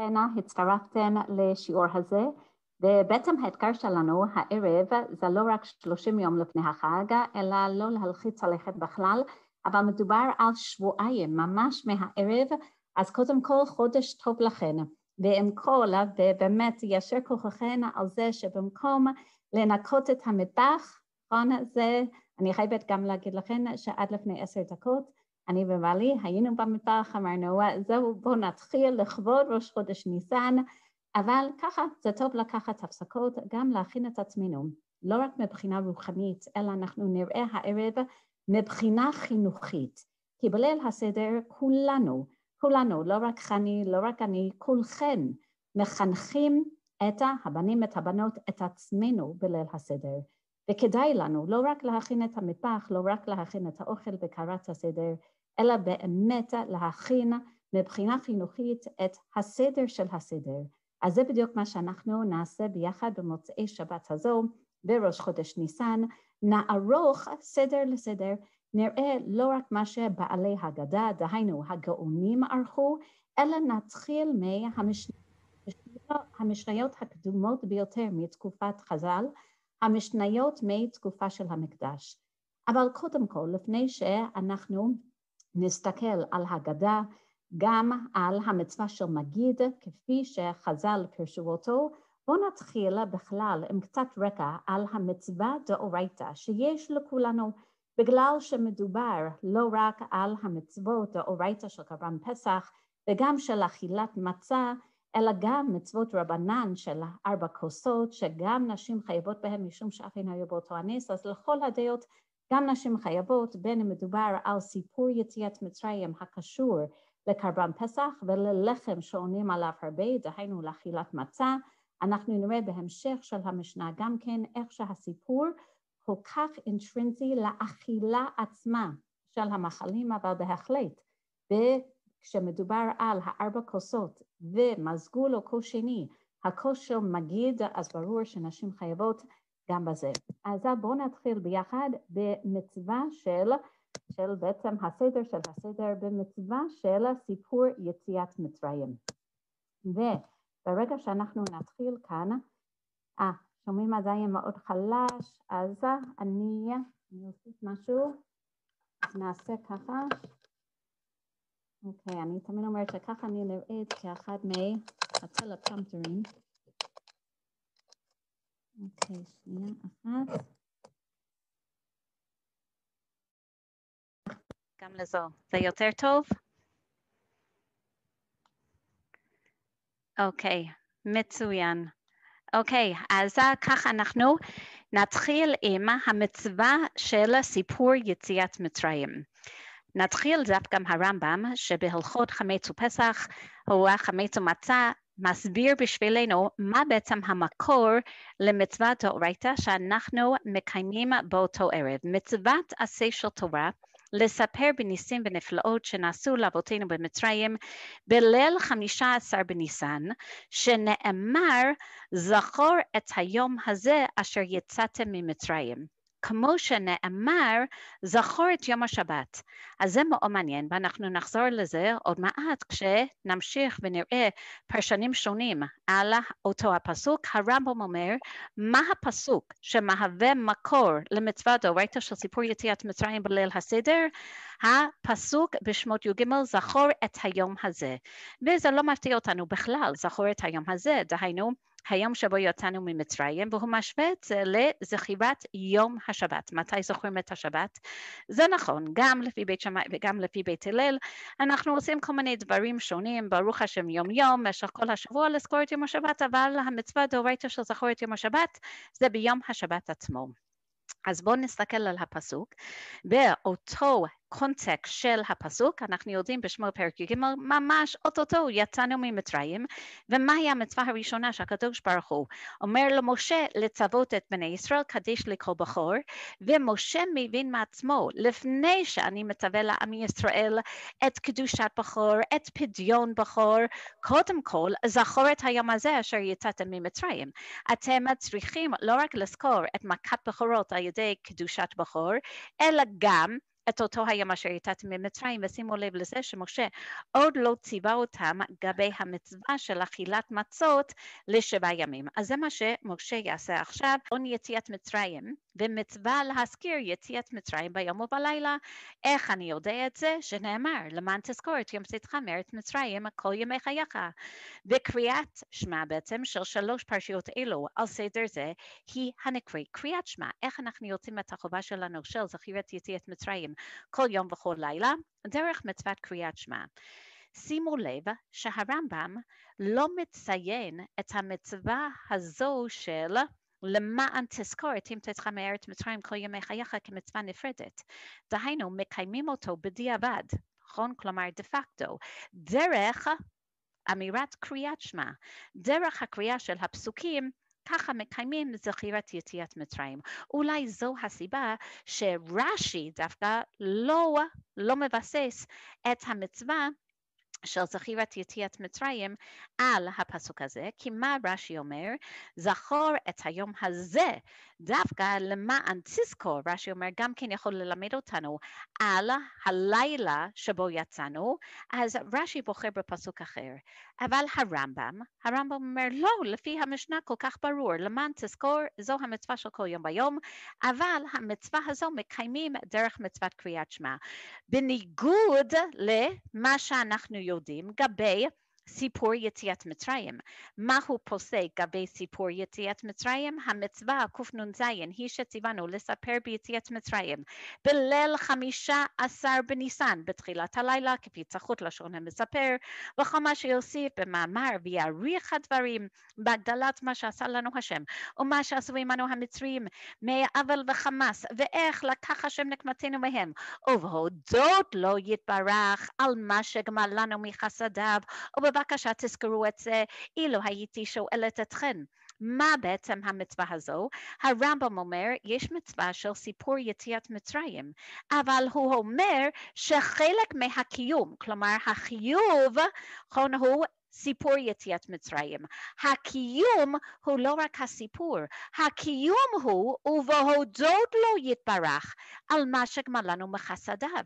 שכולכן הצטרפתן לשיעור הזה, ובעצם האתגר שלנו הערב זה לא רק 30 יום לפני החג, אלא לא להלחיץ עליכם בכלל, אבל מדובר על שבועיים, ממש מהערב, אז קודם כל חודש טוב לכן, ועם כל, ובאמת ישר כוחכן על זה שבמקום לנקות את המטבח, נכון, זה, אני חייבת גם להגיד לכם שעד לפני עשר דקות אני ובעלי היינו במטבח, אמרנו זהו בואו נתחיל לכבוד ראש חודש ניסן, אבל ככה זה טוב לקחת הפסקות, גם להכין את עצמנו, לא רק מבחינה רוחנית, אלא אנחנו נראה הערב מבחינה חינוכית, כי בליל הסדר כולנו, כולנו, לא רק חני, לא רק אני, כולכן מחנכים את הבנים, את הבנות, את עצמנו בליל הסדר. וכדאי לנו לא רק להכין את המטבח, לא רק להכין את האוכל בקרת הסדר, אלא באמת להכין מבחינה חינוכית את הסדר של הסדר. אז זה בדיוק מה שאנחנו נעשה ביחד במוצאי שבת הזו, בראש חודש ניסן, נערוך סדר לסדר, נראה לא רק מה שבעלי הגדה, דהיינו הגאונים ערכו, אלא נתחיל מהמשניות הקדומות ביותר מתקופת חז"ל, המשניות מתקופה של המקדש. אבל קודם כל, לפני שאנחנו נסתכל על הגדה, גם על המצווה של מגיד, כפי שחז"ל פירשו אותו, בואו נתחיל בכלל עם קצת רקע על המצווה דאורייתא שיש לכולנו, בגלל שמדובר לא רק על המצוות דאורייתא של קרבן פסח, וגם של אכילת מצה, אלא גם מצוות רבנן של ארבע כוסות, שגם נשים חייבות בהן משום שאף אינו היו באותו הנס, אז לכל הדעות גם נשים חייבות, בין אם מדובר על סיפור יציאת מצרים הקשור לקרבן פסח וללחם שעונים עליו הרבה, דהיינו לאכילת מצה, אנחנו נראה בהמשך של המשנה גם כן איך שהסיפור כל כך אינטרנזי לאכילה עצמה של המאכלים, אבל בהחלט, כשמדובר על הארבע כוסות ומזגו לו כוס שני, הכוס של מגיד, אז ברור שנשים חייבות גם בזה. אז בואו נתחיל ביחד במצווה של, של בעצם הסדר של הסדר, במצווה של סיפור יציאת מצרים. וברגע שאנחנו נתחיל כאן, אה, שומעים עדיין מאוד חלש, אז אני, אני אוסיף משהו, נעשה ככה. אוקיי, אני תמיד אומרת שככה אני נראית כאחד מהטלפרומטרים. אוקיי, שנייה אחת. גם לזו. זה יותר טוב? אוקיי, מצוין. אוקיי, אז ככה אנחנו נתחיל עם המצווה של סיפור יציאת מצרים. נתחיל דווקא הרמב"ם שבהלכות חמץ ופסח או חמץ ומצה מסביר בשבילנו מה בעצם המקור למצוות דאורייתא שאנחנו מקיימים באותו ערב. מצוות עשה של תורה לספר בניסים ונפלאות שנעשו לאבותינו במצרים בליל חמישה עשר בניסן, שנאמר זכור את היום הזה אשר יצאתם ממצרים. כמו שנאמר, זכור את יום השבת. אז זה מאוד מעניין, ואנחנו נחזור לזה עוד מעט כשנמשיך ונראה פרשנים שונים על אותו הפסוק. הרמב"ם אומר, מה הפסוק שמהווה מקור למצווה דאורייתא של סיפור יציאת מצרים בליל הסדר? הפסוק בשמות י"ג, זכור את היום הזה. וזה לא מפתיע אותנו בכלל, זכור את היום הזה, דהיינו, היום שבו יצאנו ממצרים, והוא משווה את זה לזכירת יום השבת. מתי זוכרים את השבת? זה נכון, גם לפי בית שמאי וגם לפי בית הלל, אנחנו עושים כל מיני דברים שונים, ברוך השם יום יום, במשך כל השבוע לזכור את יום השבת, אבל המצווה דאורייתא של זכור את יום השבת זה ביום השבת עצמו. אז בואו נסתכל על הפסוק, באותו קונטקסט של הפסוק, אנחנו יודעים בשמואל פרק י"ג, ממש אוטוטו יצאנו ממצרים, ומהי המצווה הראשונה שהקדוש ברוך הוא אומר למשה לצוות את בני ישראל, קדיש לכל בכור, ומשה מבין מעצמו, לפני שאני מצווה לעם ישראל את קדושת בכור, את פדיון בכור, קודם כל זכור את היום הזה אשר יצאתם ממצרים. אתם צריכים לא רק לזכור את מכת בכורות על ידי קדושת בכור, אלא גם את אותו היום אשר יצאתם ממצרים, ושימו לב לזה שמשה עוד לא ציווה אותם גבי המצווה של אכילת מצות לשבעה ימים. אז זה מה שמשה יעשה עכשיו, עון יציאת מצרים, ומצווה להזכיר יציאת מצרים ביום ובלילה. איך אני יודע את זה? שנאמר, למען תזכור את יום צאתך מארץ מצרים כל ימי חייך. וקריאת שמע בעצם של שלוש פרשיות אלו על סדר זה היא הנקראת קריאת שמע. איך אנחנו יוצאים את החובה שלנו של זכירת יציאת מצרים כל יום וכל לילה? דרך מצוות קריאת שמע. שימו לב שהרמב"ם לא מציין את המצווה הזו של למען תזכור את אם תצאך מארץ מצרים כל ימי חייך כמצווה נפרדת. דהיינו, מקיימים אותו בדיעבד, נכון? כלומר דה פקטו, דרך אמירת קריאת שמע, דרך הקריאה של הפסוקים ככה מקיימים זכירת יציאת מצרים. אולי זו הסיבה שרש"י דווקא לא, לא מבסס את המצווה של זכירת יציאת מצרים על הפסוק הזה, כי מה רש"י אומר? זכור את היום הזה, דווקא למען תזכור, רש"י אומר גם כן יכול ללמד אותנו על הלילה שבו יצאנו, אז רש"י בוחר בפסוק אחר. אבל הרמב"ם, הרמב"ם אומר לא, לפי המשנה כל כך ברור, למען תזכור זו המצווה של כל יום ביום, אבל המצווה הזו מקיימים דרך מצוות קריאת שמע. בניגוד למה שאנחנו יודעים גבי סיפור יציאת מצרים. מה הוא פוסק גבי סיפור יציאת מצרים? המצווה קנ"ז היא שציוונו לספר ביציאת מצרים בליל חמישה עשר בניסן בתחילת הלילה כפי צחות לשון המספר וכל מה שיוסיף במאמר ויעריך הדברים בהגדלת מה שעשה לנו השם ומה שעשו עמנו המצרים מעוול וחמאס ואיך לקח השם נקמתנו מהם ובהודות לא יתברך על מה שגמל לנו מחסדיו בבקשה תזכרו את זה, אילו הייתי שואלת אתכם. מה בעצם המצווה הזו? הרמב"ם אומר, יש מצווה של סיפור יציאת מצרים, אבל הוא אומר שחלק מהקיום, כלומר החיוב, נכון, הוא סיפור יציאת מצרים. הקיום הוא לא רק הסיפור, הקיום הוא ובהודות לו יתברך על מה שגמלנו מחסדיו.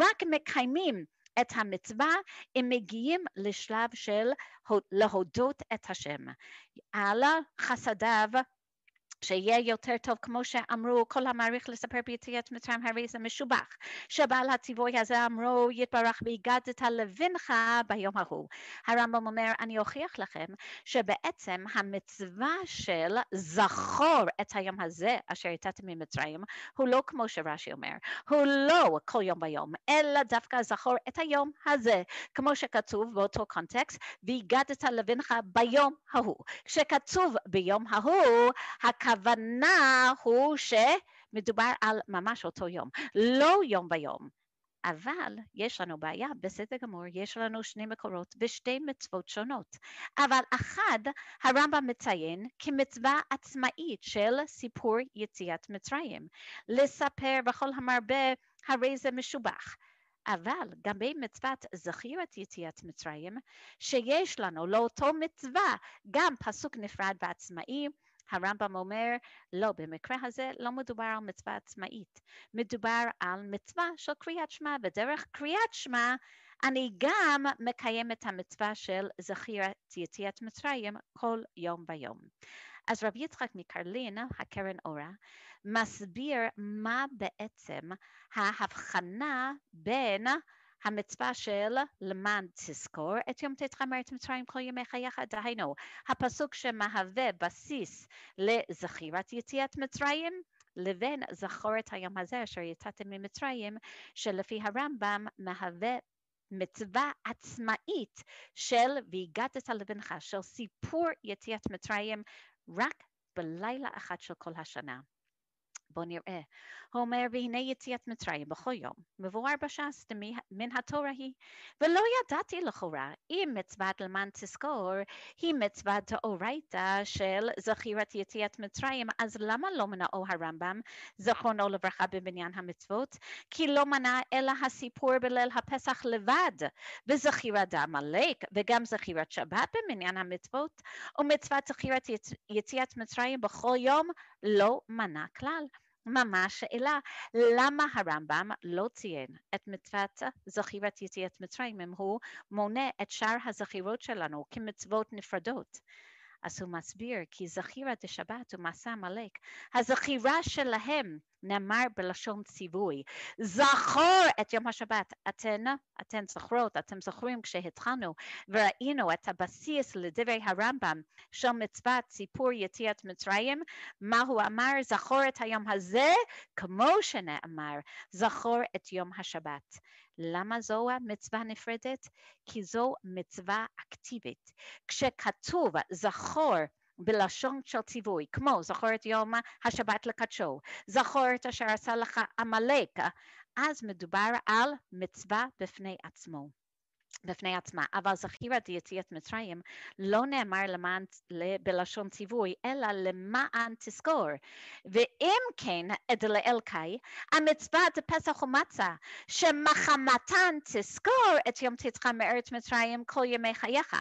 רק מקיימים את המצווה, הם מגיעים לשלב של להודות את השם. על חסדיו שיהיה יותר טוב, כמו שאמרו, כל המעריך לספר ביציאת מצרים הרי זה משובח. שבעל הציווי הזה אמרו, יתברך והגדת לבנך ביום ההוא. הרמב"ם אומר, אני אוכיח לכם שבעצם המצווה של זכור את היום הזה אשר יצאתם ממצרים, הוא לא כמו שרש"י אומר, הוא לא כל יום ביום, אלא דווקא זכור את היום הזה, כמו שכתוב באותו קונטקסט, והגדת לבנך ביום ההוא. כשכתוב ביום ההוא, הכוונה הוא שמדובר על ממש אותו יום, לא יום ביום. אבל יש לנו בעיה, בסדר גמור, יש לנו שני מקורות ושתי מצוות שונות. אבל אחד, הרמב"ם מציין כמצווה עצמאית של סיפור יציאת מצרים. לספר בכל המרבה, הרי זה משובח. אבל גם במצוות זכירת יציאת מצרים, שיש לנו לאותו מצווה גם פסוק נפרד ועצמאי, הרמב"ם אומר, לא, במקרה הזה לא מדובר על מצווה עצמאית, מדובר על מצווה של קריאת שמע, ודרך קריאת שמע אני גם מקיים את המצווה של זכירת יציאת מצרים כל יום ויום. אז רבי יצחק מקרלין, הקרן אורה, מסביר מה בעצם ההבחנה בין המצווה של למען תזכור את יום ט' מארץ מצרים כל ימי חייך, דהיינו הפסוק שמהווה בסיס לזכירת יציאת מצרים לבין זכור את היום הזה אשר יצאתם ממצרים שלפי הרמב"ם מהווה מצווה עצמאית של והגדת לבנך, של סיפור יציאת מצרים רק בלילה אחד של כל השנה. בואו נראה. הוא אומר, והנה יציאת מצרים בכל יום, מבואר בש"ס מן התורה היא. ולא ידעתי לכאורה, אם מצוות למען תזכור היא מצוות דאורייתא של זכירת יציאת מצרים, אז למה לא מנעו הרמב"ם, זכרונו לברכה בבניין המצוות? כי לא מנע אלא הסיפור בליל הפסח לבד, וזכירת עמלק, וגם זכירת שבת במניין המצוות, ומצוות זכירת יציאת מצרים בכל יום לא מנע כלל. ממש שאלה למה הרמב"ם לא ציין את מצוות זכירת יציאת מצרים אם הוא מונה את שאר הזכירות שלנו כמצוות נפרדות. אז הוא מסביר כי זכירה דשבת ומעשה עמלק, הזכירה שלהם נאמר בלשון ציווי, זכור את יום השבת. אתן, אתן זוכרות, אתם זוכרים כשהתחלנו וראינו את הבסיס לדברי הרמב"ם של מצוות סיפור יציאת מצרים, מה הוא אמר? זכור את היום הזה כמו שנאמר, זכור את יום השבת. למה זו המצווה נפרדת? כי זו מצווה אקטיבית. כשכתוב זכור בלשון של ציווי, כמו זכור את יום השבת לקדשו, זכור את אשר עשה לך עמלק, אז מדובר על מצווה בפני עצמו. בפני עצמה, אבל זכירת יציאת מצרים לא נאמר למען, בלשון ציווי, אלא למען תזכור. ואם כן, אדלאל קאי, המצווה דפסח ומצה, שמחמתן תזכור את יום צאתך מארץ מצרים כל ימי חייך.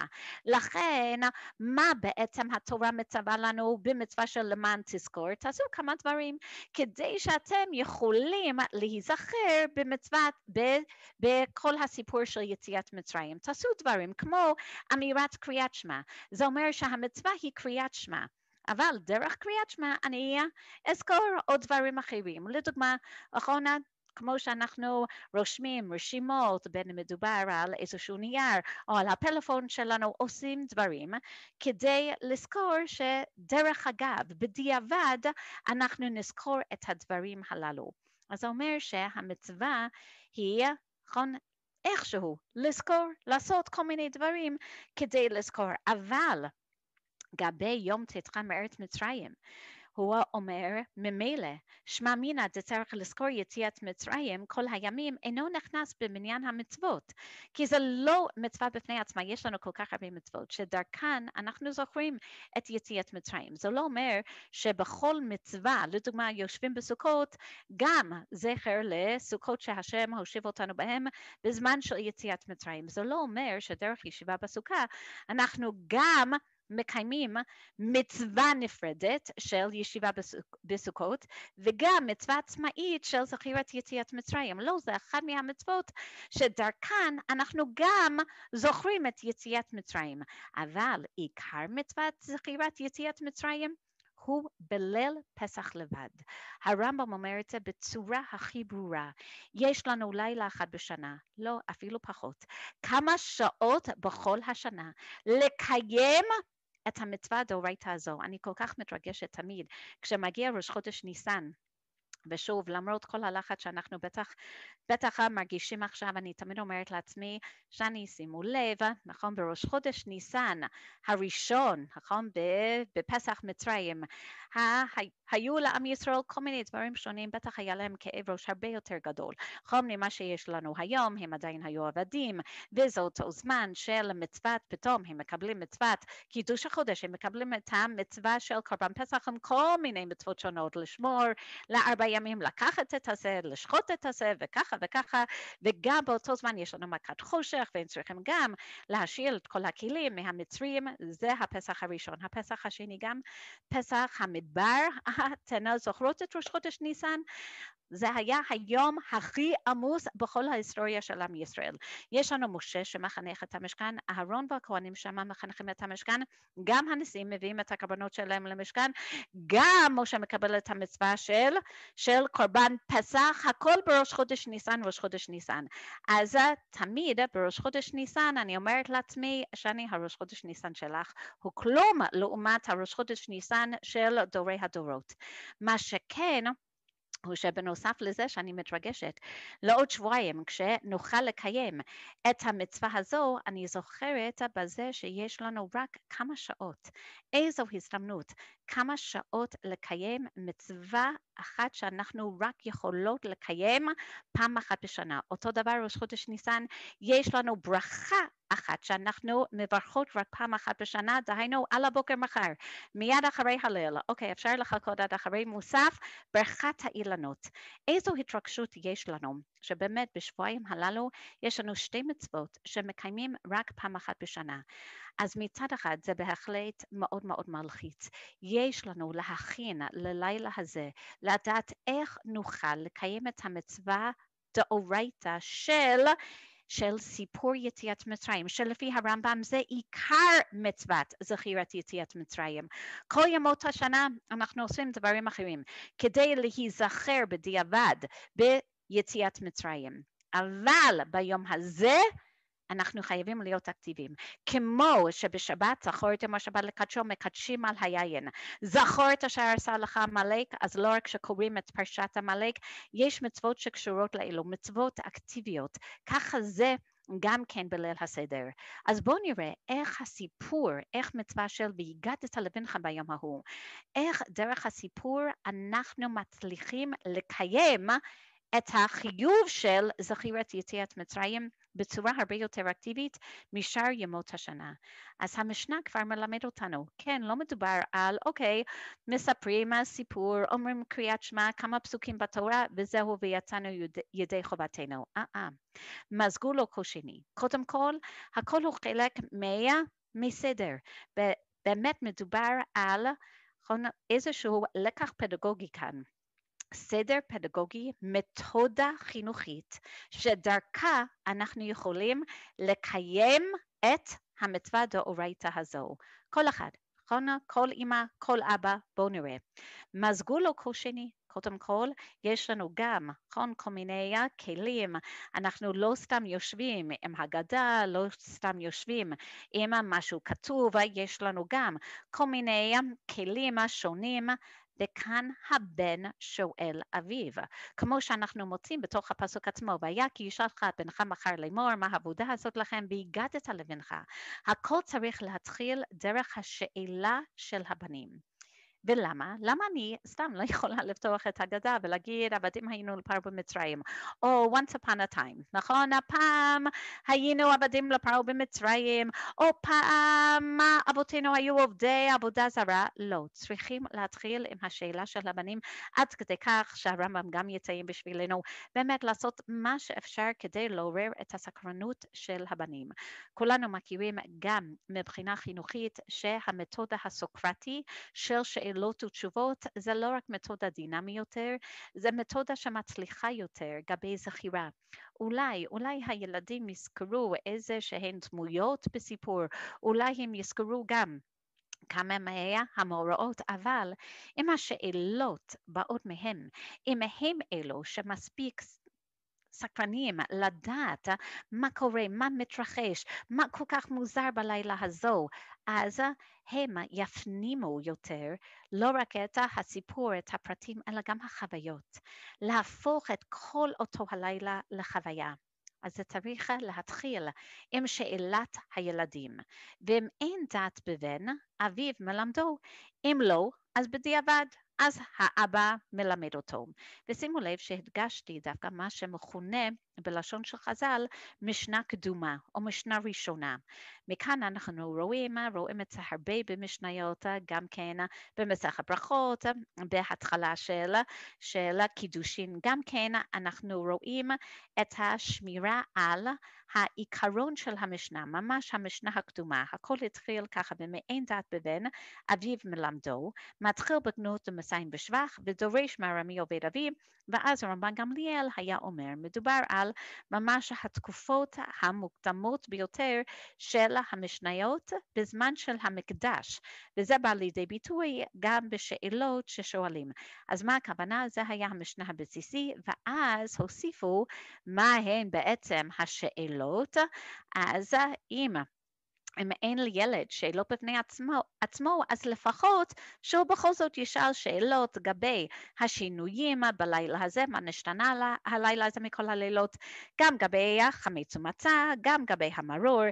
לכן, מה בעצם התורה מצווה לנו במצווה של למען תזכור? תעשו כמה דברים כדי שאתם יכולים להיזכר במצוות, בכל הסיפור של יציאת מצרים. מצרים, תעשו דברים כמו אמירת קריאת שמע, זה אומר שהמצווה היא קריאת שמע. אבל דרך קריאת שמע אני אזכור עוד דברים אחרים. לדוגמה, אחרונה, כמו שאנחנו רושמים רשימות, בין אם מדובר על איזשהו נייר או על הפלאפון שלנו, עושים דברים כדי לזכור שדרך אגב, בדיעבד, אנחנו נזכור את הדברים הללו. אז זה אומר שהמצווה היא, נכון, איכשהו לזכור, לעשות כל מיני דברים כדי לזכור, אבל גבי יום צאתך מארץ מצרים, הוא אומר ממילא שמע מינא דצריך לזכור יציאת מצרים כל הימים אינו נכנס במניין המצוות. כי זה לא מצווה בפני עצמה יש לנו כל כך הרבה מצוות שדרכן אנחנו זוכרים את יציאת מצרים. זה לא אומר שבכל מצווה לדוגמה יושבים בסוכות גם זכר לסוכות שהשם הושיב אותנו בהם בזמן של יציאת מצרים. זה לא אומר שדרך ישיבה בסוכה אנחנו גם מקיימים מצווה נפרדת של ישיבה בסוכות וגם מצווה עצמאית של זכירת יציאת מצרים. לא, זה אחת מהמצוות שדרכן אנחנו גם זוכרים את יציאת מצרים. אבל עיקר מצוות זכירת יציאת מצרים הוא בליל פסח לבד. הרמב"ם אומר את זה בצורה הכי ברורה. יש לנו לילה אחד בשנה, לא, אפילו פחות. כמה שעות בכל השנה לקיים את המצווה הדאורייתא הזו. אני כל כך מתרגשת תמיד כשמגיע ראש חודש ניסן. ושוב, למרות כל הלחץ שאנחנו בטח, בטח מרגישים עכשיו, אני תמיד אומרת לעצמי, שאני, שימו לב, נכון, בראש חודש ניסן הראשון, נכון, בפסח מצרים, היו לעם ישראל כל מיני דברים שונים, בטח היה להם כאב ראש הרבה יותר גדול. נכון, ממה שיש לנו היום, הם עדיין היו עבדים, וזה אותו זמן של מצוות, פתאום הם מקבלים מצוות קידוש החודש, הם מקבלים את המצווה של קורבן פסח עם כל מיני מצוות שונות, לשמור לארבע ימים, לקחת את הזה, לשחוט את הזה, וככה וככה, וגם באותו זמן יש לנו מכת חושך, והם צריכים גם להשאיר את כל הכלים מהמצרים, זה הפסח הראשון. הפסח השני גם פסח המדבר, אתן זוכרות את ראש חודש ניסן? זה היה היום הכי עמוס בכל ההיסטוריה של עם ישראל. יש לנו משה שמחנך את המשכן, אהרון והכהנים שם מחנכים את המשכן, גם הנשיאים מביאים את הקרבנות שלהם למשכן, גם משה מקבל את המצווה של, של קורבן פסח, הכל בראש חודש ניסן, ראש חודש ניסן. אז תמיד בראש חודש ניסן אני אומרת לעצמי, שאני הראש חודש ניסן שלך הוא כלום לעומת הראש חודש ניסן של דורי הדורות. מה שכן, הוא שבנוסף לזה שאני מתרגשת, לעוד שבועיים כשנוכל לקיים את המצווה הזו, אני זוכרת בזה שיש לנו רק כמה שעות. איזו הזדמנות, כמה שעות לקיים מצווה אחת שאנחנו רק יכולות לקיים פעם אחת בשנה. אותו דבר ראש חודש ניסן, יש לנו ברכה אחת שאנחנו מברכות רק פעם אחת בשנה, דהיינו על הבוקר מחר, מיד אחרי הליל. אוקיי, אפשר לחכות עד אחרי מוסף, ברכת האילנות. איזו התרגשות יש לנו, שבאמת בשבועיים הללו יש לנו שתי מצוות שמקיימים רק פעם אחת בשנה. אז מצד אחד זה בהחלט מאוד מאוד מלחיץ. יש לנו להכין ללילה הזה, לדעת איך נוכל לקיים את המצווה דאורייתא של של סיפור יציאת מצרים, שלפי הרמב"ם זה עיקר מצוות זכירת יציאת מצרים. כל ימות השנה אנחנו עושים דברים אחרים כדי להיזכר בדיעבד ביציאת מצרים. אבל ביום הזה אנחנו חייבים להיות אקטיביים. כמו שבשבת, זכור את יום השבת לקדשו, מקדשים על היין. זכור את אשר עשה לך עמלק, אז לא רק שקוראים את פרשת עמלק, יש מצוות שקשורות לאלו, מצוות אקטיביות. ככה זה גם כן בליל הסדר. אז בואו נראה איך הסיפור, איך מצווה של והגדת לבנך ביום ההוא, איך דרך הסיפור אנחנו מצליחים לקיים את החיוב של זכירת יציאת מצרים בצורה הרבה יותר אקטיבית משאר ימות השנה. אז המשנה כבר מלמד אותנו, כן, לא מדובר על, אוקיי, מספרים סיפור, אומרים קריאת שמע, כמה פסוקים בתורה, וזהו ויצאנו יד, ידי חובתנו. אה אה. מזגו לו כל שני. קודם כל, הכל הוא חלק מה, מסדר. באמת מדובר על איזשהו לקח פדגוגי כאן. סדר פדגוגי, מתודה חינוכית, שדרכה אנחנו יכולים לקיים את המצווה דאורייתא הזו. כל אחד, נכון? כל אמא, כל אבא, בואו נראה. מזגו לו כל שני, קודם כל, יש לנו גם, נכון, כל מיני כלים, אנחנו לא סתם יושבים עם הגדה, לא סתם יושבים עם משהו כתוב, יש לנו גם כל מיני כלים שונים וכאן הבן שואל אביו, כמו שאנחנו מוצאים בתוך הפסוק עצמו, והיה כי ישאלך את בנך מחר לאמור, מה העבודה הזאת לכם, והגדת לבנך. הכל צריך להתחיל דרך השאלה של הבנים. ולמה? למה אני סתם לא יכולה לפתוח את הגדה ולהגיד עבדים היינו לפרעה במצרים, או once upon a time, נכון? הפעם היינו עבדים לפרעה במצרים, או פעם אבותינו היו עובדי עבודה זרה? לא, צריכים להתחיל עם השאלה של הבנים עד כדי כך שהרמב"ם גם יציין בשבילנו באמת לעשות מה שאפשר כדי לעורר את הסקרנות של הבנים. כולנו מכירים גם מבחינה חינוכית שהמתודה הסוקרטי של שאלה שאלות ותשובות זה לא רק מתודה דינמי יותר, זה מתודה שמצליחה יותר גבי זכירה. אולי, אולי הילדים יזכרו איזה שהן דמויות בסיפור, אולי הם יזכרו גם כמה מאה המאורעות, אבל אם השאלות באות מהם, אם הם אלו שמספיק סקרנים לדעת מה קורה, מה מתרחש, מה כל כך מוזר בלילה הזו, אז הם יפנימו יותר לא רק את הסיפור, את הפרטים, אלא גם החוויות. להפוך את כל אותו הלילה לחוויה. אז זה צריך להתחיל עם שאלת הילדים. ואם אין דת בבן, אביו מלמדו, אם לא, אז בדיעבד. אז האבא מלמד אותו. ושימו לב שהדגשתי דווקא מה שמכונה בלשון של חז"ל משנה קדומה או משנה ראשונה. מכאן אנחנו רואים, רואים את זה הרבה במשניות, גם כן במסך הברכות, בהתחלה של, של קידושין, גם כן אנחנו רואים את השמירה על העיקרון של המשנה, ממש המשנה הקדומה, הכל התחיל ככה במעין דת בבן, אביו מלמדו, מתחיל בגנות ומסיים בשבח ודורש מהרמי עובד אביו, ואז רמב"ן גמליאל היה אומר, מדובר על ממש התקופות המוקדמות ביותר של המשניות בזמן של המקדש, וזה בא לידי ביטוי גם בשאלות ששואלים. אז מה הכוונה? זה היה המשנה הבסיסי, ואז הוסיפו מה הן בעצם השאלות, אז אם אם אין לילד שאלות בפני עצמו, עצמו, אז לפחות שהוא בכל זאת ישאל שאלות לגבי השינויים בלילה הזה, מה נשתנה הלילה הזה מכל הלילות, גם לגבי החמץ ומצה, גם לגבי המרור,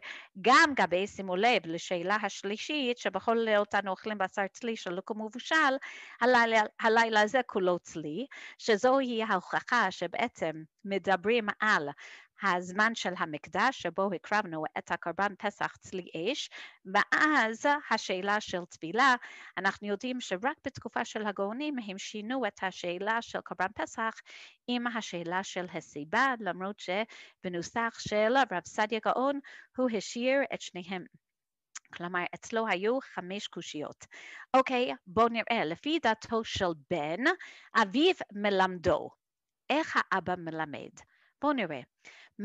גם לגבי, שימו לב, לשאלה השלישית, שבכל לילות אנו אוכלים בשר צלי של לוקו מבושל, הלילה, הלילה הזה כולו צלי, שזוהי ההוכחה שבעצם מדברים על הזמן של המקדש שבו הקרבנו את הקורבן פסח צלי אש, ואז השאלה של טבילה, אנחנו יודעים שרק בתקופה של הגאונים הם שינו את השאלה של קורבן פסח עם השאלה של הסיבה, למרות שבנוסח של רב סעדיה גאון הוא השאיר את שניהם. כלומר, אצלו היו חמש קושיות. אוקיי, בואו נראה, לפי דעתו של בן, אביו מלמדו. איך האבא מלמד? בואו נראה.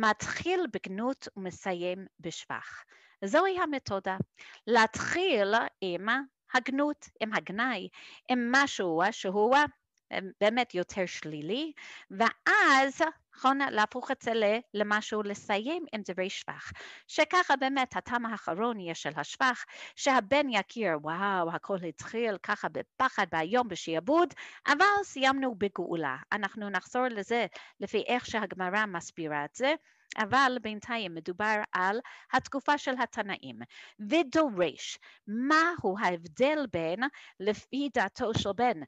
מתחיל בגנות ומסיים בשבח. זוהי המתודה. להתחיל עם הגנות, עם הגנאי, עם משהו שהוא באמת יותר שלילי, ואז נכון להפוך את זה למשהו לסיים עם דברי שבח. שככה באמת הטעם האחרון יהיה של השבח, שהבן יכיר, וואו, הכל התחיל ככה בפחד, באיום, בשעבוד, אבל סיימנו בגאולה. אנחנו נחזור לזה לפי איך שהגמרא מסבירה את זה. אבל בינתיים מדובר על התקופה של התנאים, ודורש מהו ההבדל בין, לפי דעתו של בן,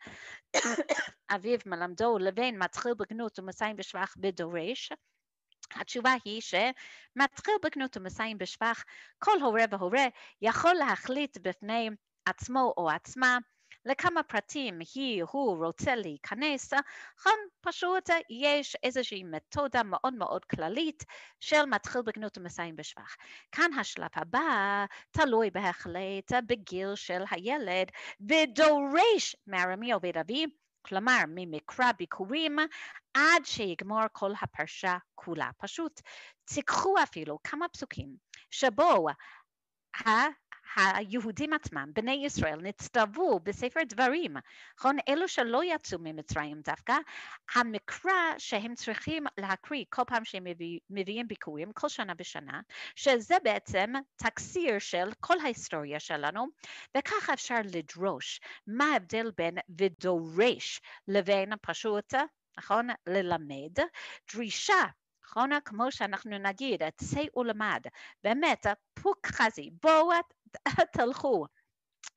אביו מלמדו, לבין מתחיל בגנות ומסיים בשבח ודורש, התשובה היא שמתחיל בגנות ומסיים בשבח, כל הורה והורה יכול להחליט בפני עצמו או עצמה לכמה פרטים היא, הוא רוצה להיכנס, נכון, פשוט יש איזושהי מתודה מאוד מאוד כללית של מתחיל בגנות ומסיים בשבח. כאן השלב הבא תלוי בהחלט בגיל של הילד ודורש מארמי עובד אבי כלומר ממקרא ביקורים עד שיגמור כל הפרשה כולה. פשוט תיקחו אפילו כמה פסוקים שבו היהודים עצמם, בני ישראל, נצטוו בספר דברים, נכון? אלו שלא יצאו ממצרים דווקא, המקרא שהם צריכים להקריא כל פעם שהם מביא, מביאים ביקורים, כל שנה בשנה, שזה בעצם תקסיר של כל ההיסטוריה שלנו, וככה אפשר לדרוש מה ההבדל בין ודורש לבין פשוט נכון? ללמד. דרישה נכון? כמו שאנחנו נגיד, צא ולמד, באמת, פוק חזי, בואו תלכו.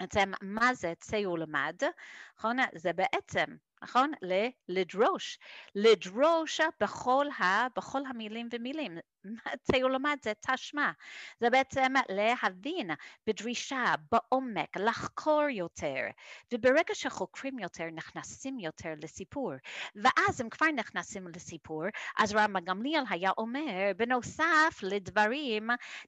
בעצם מה זה צא ולמד? נכון? זה בעצם נכון? לדרוש, לדרוש בכל, ה, בכל המילים ומילים. תיאולומד זה תשמע, זה בעצם להבין בדרישה, בעומק, לחקור יותר, וברגע שחוקרים יותר נכנסים יותר לסיפור, ואז הם כבר נכנסים לסיפור, אז רמב"ם גמליאל היה אומר, בנוסף לדברים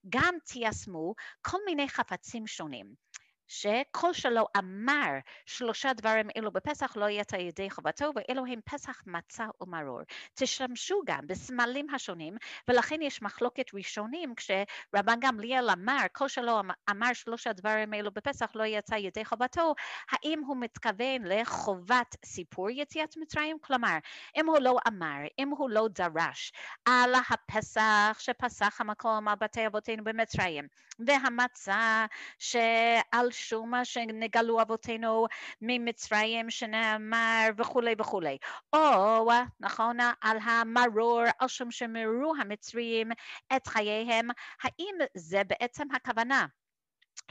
גם תיישמו כל מיני חפצים שונים. שכל שלא אמר שלושה דברים אלו בפסח לא יצא ידי חובתו ואלו הם פסח מצה ומרור. תשתמשו גם בסמלים השונים ולכן יש מחלוקת ראשונים כשרבן גמליאל אמר כל שלא אמ-, אמר שלושה דברים אלו בפסח לא יצא ידי חובתו האם הוא מתכוון לחובת סיפור יציאת מצרים? כלומר אם הוא לא אמר, אם הוא לא דרש על הפסח שפסח המקום על בתי אבותינו במצרים והמצה שעל שום שנגלו אבותינו ממצרים שנאמר וכולי וכולי. או, נכון, על המרור, על שום שמרו המצרים את חייהם, האם זה בעצם הכוונה?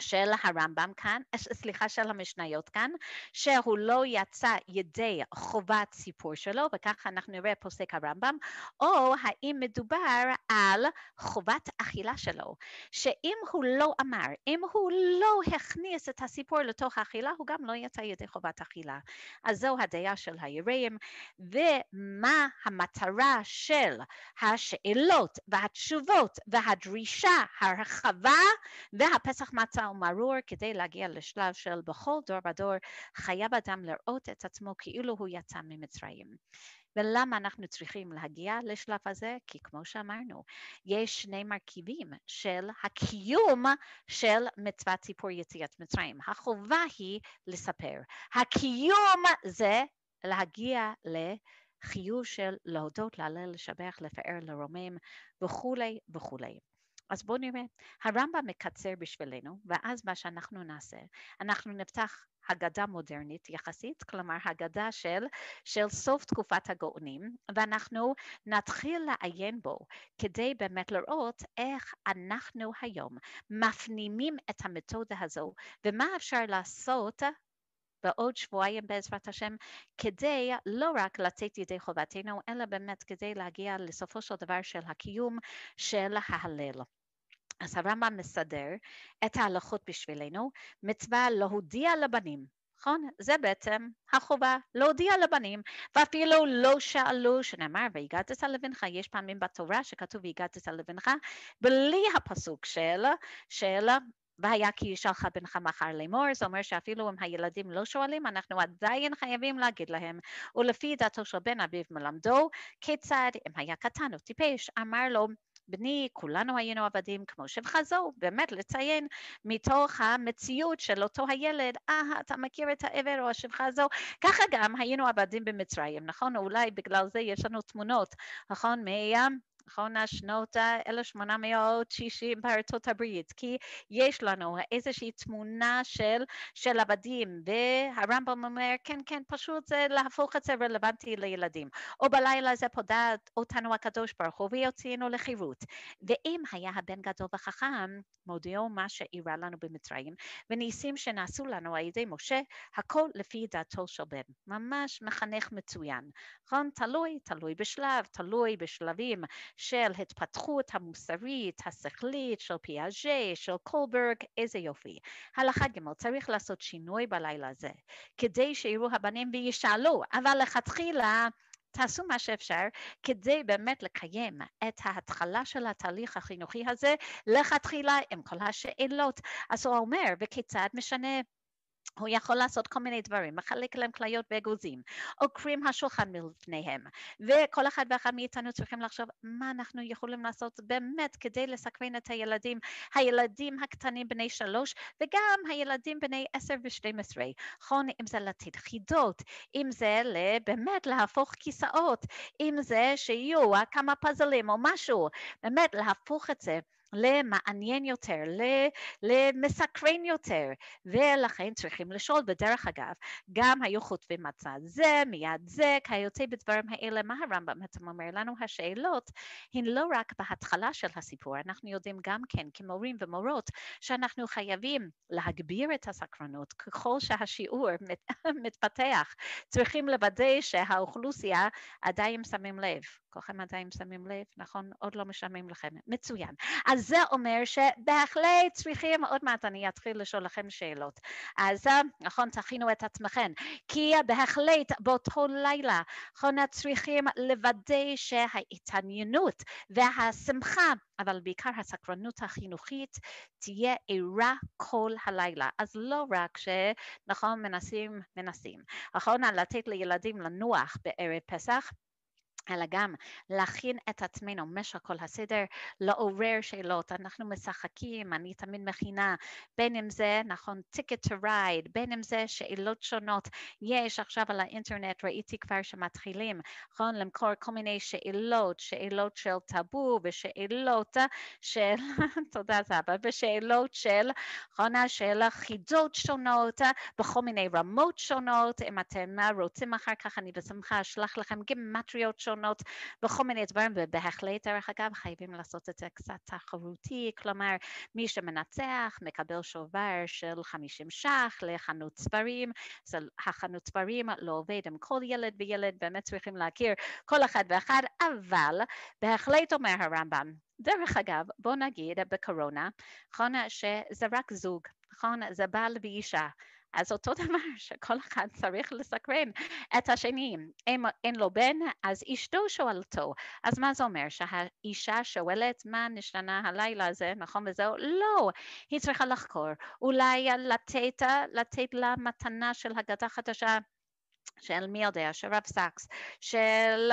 של הרמב"ם כאן, סליחה, של המשניות כאן, שהוא לא יצא ידי חובת סיפור שלו, וככה אנחנו נראה פוסק הרמב"ם, או האם מדובר על חובת אכילה שלו, שאם הוא לא אמר, אם הוא לא הכניס את הסיפור לתוך האכילה, הוא גם לא יצא ידי חובת אכילה. אז זו הדעה של היראים, ומה המטרה של השאלות והתשובות והדרישה, הרחבה והפסח מצה ומרור כדי להגיע לשלב של בכל דור ודור חייב אדם לראות את עצמו כאילו הוא יצא ממצרים. ולמה אנחנו צריכים להגיע לשלב הזה? כי כמו שאמרנו, יש שני מרכיבים של הקיום של מצוות סיפור יציאת מצרים. החובה היא לספר. הקיום זה להגיע לחיוב של להודות, להלל, לשבח, לפאר, לרומם וכולי וכולי. אז בואו נראה. הרמב"ם מקצר בשבילנו, ואז מה שאנחנו נעשה, אנחנו נפתח הגדה מודרנית יחסית, כלומר הגדה של, של סוף תקופת הגאונים, ואנחנו נתחיל לעיין בו כדי באמת לראות איך אנחנו היום מפנימים את המתודה הזו, ומה אפשר לעשות בעוד שבועיים בעזרת השם, כדי לא רק לצאת ידי חובתנו, אלא באמת כדי להגיע לסופו של דבר של הקיום של ההלל. אז הרמב"ם מסדר את ההלכות בשבילנו, מצווה להודיע לבנים, נכון? זה בעצם החובה להודיע לבנים, ואפילו לא שאלו, שנאמר, והגדת לבנך, יש פעמים בתורה שכתוב והגדת לבנך, בלי הפסוק של, של והיה כי ישאלך בנך מחר לאמור, זה אומר שאפילו אם הילדים לא שואלים, אנחנו עדיין חייבים להגיד להם. ולפי דעתו של בן אביו מלמדו, כיצד אם היה קטן או טיפש, אמר לו, בני, כולנו היינו עבדים כמו שבחזו, באמת לציין מתוך המציאות של אותו הילד, אה, אתה מכיר את העבר או השבחזו? ככה גם היינו עבדים במצרים, נכון? אולי בגלל זה יש לנו תמונות, נכון? נכון, השנות ה-1860 בארצות הברית, כי יש לנו איזושהי תמונה של, של עבדים, והרמב"ם אומר, כן, כן, פשוט זה להפוך את זה רלוונטי לילדים. או בלילה זה פודד אותנו הקדוש ברוך הוא ויוציאנו לחירות. ואם היה הבן גדול וחכם, מודיעו מה שאירע לנו במצרים, וניסים שנעשו לנו על ידי משה, הכל לפי דעתו של בן. ממש מחנך מצוין. נכון? תלוי, תלוי בשלב, תלוי בשלבים של התפתחות המוסרית, השכלית, של פיאז'ה, של קולברג, איזה יופי. הלכה ג' צריך לעשות שינוי בלילה הזה, כדי שיראו הבנים וישאלו, אבל לכתחילה תעשו מה שאפשר כדי באמת לקיים את ההתחלה של התהליך החינוכי הזה לכתחילה עם כל השאלות. אז הוא אומר, וכיצד משנה הוא יכול לעשות כל מיני דברים, מחלק להם כליות באגוזים, עוקרים השולחן מלפניהם, וכל אחד ואחד מאיתנו צריכים לחשוב מה אנחנו יכולים לעשות באמת כדי לסקרן את הילדים, הילדים הקטנים בני שלוש וגם הילדים בני עשר ושתים עשרה, נכון, אם זה לתת חידות, אם זה באמת להפוך כיסאות, אם זה שיהיו כמה פאזלים או משהו, באמת להפוך את זה למעניין יותר, למסקרן יותר, ולכן צריכים לשאול, בדרך אגב, גם היו חוטבים מצד זה, מיד זה, כיוצא בדברים האלה, מה הרמב"ם בעצם אומר לנו? השאלות הן לא רק בהתחלה של הסיפור, אנחנו יודעים גם כן כמורים ומורות שאנחנו חייבים להגביר את הסקרנות ככל שהשיעור מתפתח, צריכים לוודא שהאוכלוסייה עדיין שמים לב. כולכם עדיין שמים לב, נכון? עוד לא משלמים לכם. מצוין. אז זה אומר שבהחלט צריכים, עוד מעט אני אתחיל לשאול לכם שאלות. אז נכון, תכינו את עצמכם, כי בהחלט באותו לילה, נכון, צריכים לוודא שההתעניינות והשמחה אבל בעיקר הסקרנות החינוכית תהיה ערה כל הלילה. אז לא רק שנכון מנסים, מנסים. נכון, לתת לילדים לנוח בערב פסח, אלא גם להכין את עצמנו במשך כל הסדר, לעורר שאלות, אנחנו משחקים, אני תמיד מכינה, בין אם זה, נכון, ticket to ride, בין אם זה שאלות שונות, יש עכשיו על האינטרנט, ראיתי כבר שמתחילים, נכון, למכור כל מיני שאלות, שאלות של טאבו ושאלות של, תודה זבה, ושאלות של, נכון, של חידות שונות, בכל מיני רמות שונות, אם אתם רוצים אחר כך, אני בשמחה אשלח לכם גימטריות שונות. שונות וכל מיני דברים, ובהחלט דרך אגב חייבים לעשות את זה קצת תחרותי, כלומר מי שמנצח מקבל שובר של 50 ש"ח לחנות ספרים, החנות ספרים לא עובד עם כל ילד וילד, באמת צריכים להכיר כל אחד ואחד, אבל בהחלט אומר הרמב"ם, דרך אגב, בוא נגיד בקורונה, נכון שזה רק זוג, נכון? זה בעל ואישה. אז אותו דבר שכל אחד צריך לסקרן את השני. אם אין לו בן, אז אשתו שואלתו. אז מה זה אומר? שהאישה שואלת מה נשתנה הלילה הזה, נכון וזהו? לא, היא צריכה לחקור. אולי לתת, לתת לה מתנה של הגדה חדשה. של מי יודע, של רב סאקס, של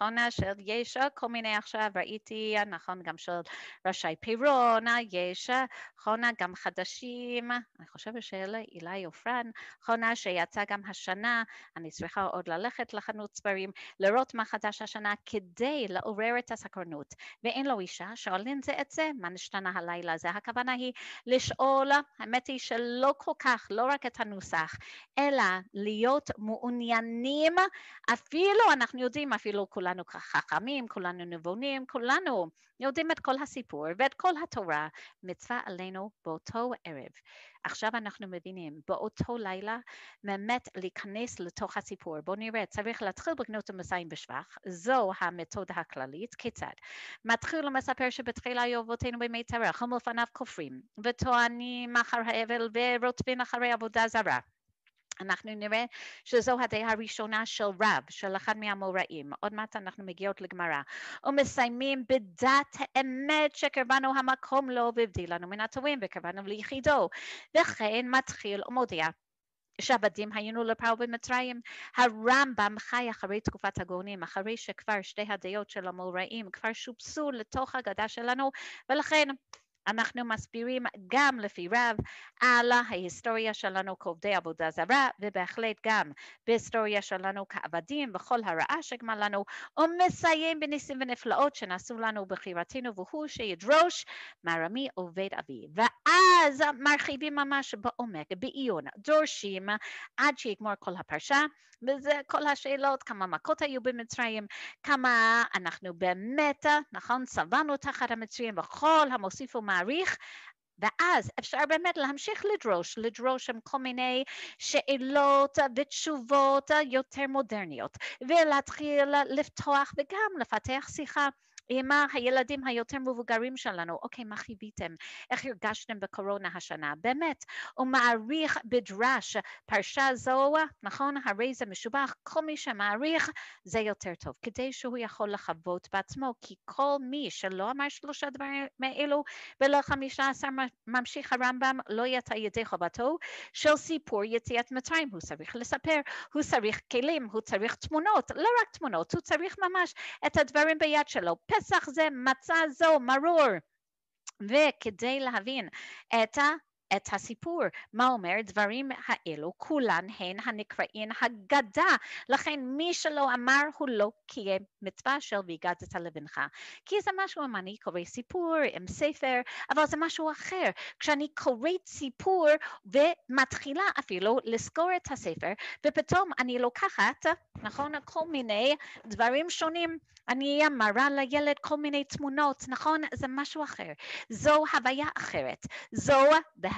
נכון, של יש כל מיני עכשיו, ראיתי, נכון, גם של רב שי פירון, יש, נכון, גם חדשים, אני חושבת שהרב אילי עופרן, נכון, שיצא גם השנה, אני צריכה עוד ללכת לחנות ספרים, לראות מה חדש השנה, כדי לעורר את הסקרנות. ואין לו אישה, שואלים זה את זה, מה נשתנה הלילה הזה? הכוונה היא לשאול, האמת היא שלא כל כך, לא רק את הנוסח, אלא להיות מעוניינים, אפילו, אנחנו יודעים, אפילו כולם כולנו חכמים, כולנו נבונים, כולנו יודעים את כל הסיפור ואת כל התורה, מצווה עלינו באותו ערב. עכשיו אנחנו מבינים, באותו לילה באמת להיכנס לתוך הסיפור. בואו נראה, צריך להתחיל בגנות המסעים בשבח, זו המתודה הכללית, כיצד? מתחיל ומספר שבתחילה היו אבותינו בימי תרח, ומלפניו כופרים, וטוענים אחר האבל ורודפים אחרי עבודה זרה. אנחנו נראה שזו הדעה הראשונה של רב, של אחד מהמוראים. עוד מעט אנחנו מגיעות לגמרא. ומסיימים בדת האמת שקרבנו המקום לו והבדיל לנו מן הטובים וקרבנו ליחידו. וכן מתחיל ומודיע שעבדים היינו לפרעה במצרים. הרמב"ם חי אחרי תקופת הגאונים, אחרי שכבר שתי הדעות של המוראים כבר שופסו לתוך הגדה שלנו, ולכן אנחנו מסבירים גם לפי רב על ההיסטוריה שלנו כעובדי עבודה זרה ובהחלט גם בהיסטוריה שלנו כעבדים וכל הרעה שגמה לנו ומסיים בניסים ונפלאות שנעשו לנו בחירתנו והוא שידרוש מרמי עובד אבי. ואז מרחיבים ממש בעומק בעיון דורשים עד שיגמור כל הפרשה וזה כל השאלות כמה מכות היו במצרים כמה אנחנו באמת נכון סבלנו תחת המצרים וכל המוסיף ומה מעריך, ואז אפשר באמת להמשיך לדרוש, לדרוש עם כל מיני שאלות ותשובות יותר מודרניות, ולהתחיל לפתוח וגם לפתח שיחה. עם הילדים היותר מבוגרים שלנו, אוקיי, מה חיוויתם? איך הרגשתם בקורונה השנה? באמת, הוא מעריך בדרש פרשה זו, נכון? הרי זה משובח, כל מי שמעריך זה יותר טוב, כדי שהוא יכול לחוות בעצמו, כי כל מי שלא אמר שלושה דברים מאלו ולא חמישה עשר ממשיך הרמב"ם, לא יצא ידי חובתו של סיפור יציאת מצרים, הוא צריך לספר, הוא צריך כלים, הוא צריך תמונות, לא רק תמונות, הוא צריך ממש את הדברים ביד שלו. פסח זה מצה זו, מרור. וכדי להבין את ה... את הסיפור. מה אומר? דברים האלו כולן הן הנקראים הגדה. לכן מי שלא אמר הוא לא קיים מצווה של והגדת לבנך. כי זה משהו אם אני קורא סיפור עם ספר, אבל זה משהו אחר. כשאני קוראת סיפור ומתחילה אפילו לזכור את הספר, ופתאום אני לוקחת, נכון, כל מיני דברים שונים. אני מראה לילד כל מיני תמונות, נכון? זה משהו אחר. זו הוויה אחרת. זו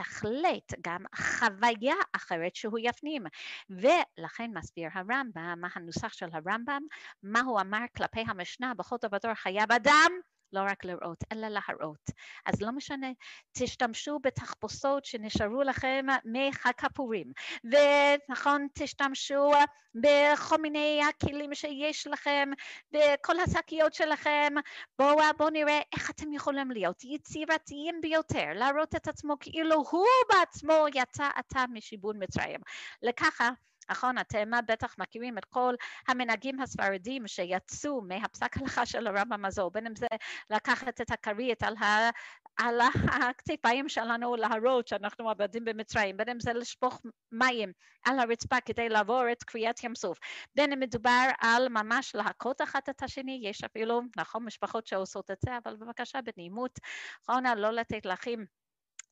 בהחלט גם חוויה אחרת שהוא יפנים. ולכן מסביר הרמב"ם, מה הנוסח של הרמב"ם, מה הוא אמר כלפי המשנה, בכל דבר חייב אדם לא רק לראות, אלא להראות. אז לא משנה, תשתמשו בתחפושות שנשארו לכם מחג הפורים, ונכון, תשתמשו בכל מיני הכלים שיש לכם, בכל השקיות שלכם, בואו בוא נראה איך אתם יכולים להיות יצירתיים ביותר, להראות את עצמו כאילו הוא בעצמו יצא עתה משיבון מצרים. לככה נכון? אתם בטח מכירים את כל המנהגים הספרדים שיצאו מהפסק הלכה של הרמב"ם הזו, בין אם זה לקחת את הכרית על ה... על הכתפיים שלנו להראות שאנחנו עבדים במצרים, בין אם זה לשפוך מים על הרצפה כדי לעבור את קריאת ים סוף, בין אם מדובר על ממש להכות אחת את השני, יש אפילו, נכון, משפחות שעושות את זה, אבל בבקשה בנעימות, נכון, לא לתת לאחים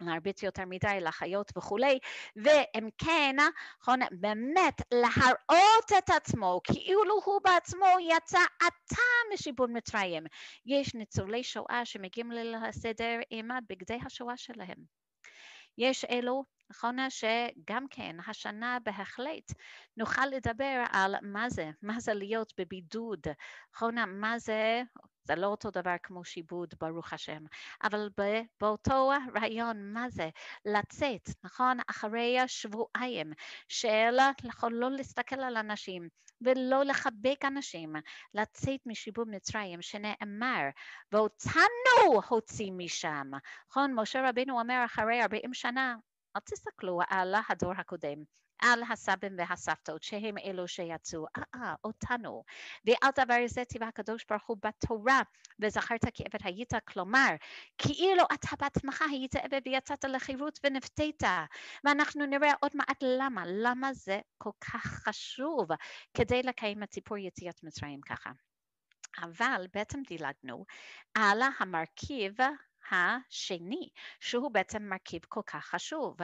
להרביץ יותר מדי לחיות וכולי, ואם כן, נכון, באמת להראות את עצמו כאילו הוא בעצמו יצא עתה משיבון מצרים. יש ניצולי שואה שמגיעים ליל הסדר עם בגדי השואה שלהם. יש אלו נכון? שגם כן השנה בהחלט נוכל לדבר על מה זה, מה זה להיות בבידוד, נכון? מה זה זה לא אותו דבר כמו שיבוד, ברוך השם, אבל באותו רעיון, מה זה? לצאת, נכון? אחרי השבועיים של נכון, לא להסתכל על אנשים ולא לחבק אנשים, לצאת משיבוד מצרים, שנאמר, ואותנו הוציא משם. נכון? משה רבינו אומר אחרי 40 שנה, אל תסתכלו על הדור הקודם, על הסבים והסבתות שהם אלו שיצאו, אה, אה, אותנו. ועל דבר זה ציווה הקדוש ברוך הוא בתורה, וזכרת כי עבד היית, כלומר, כאילו אתה בעצמך היית עבד ויצאת לחירות ונפתית. ואנחנו נראה עוד מעט למה, למה זה כל כך חשוב כדי לקיים את סיפור יציאת מצרים ככה. אבל בעצם דילגנו על המרכיב השני, שהוא בעצם מרכיב כל כך חשוב.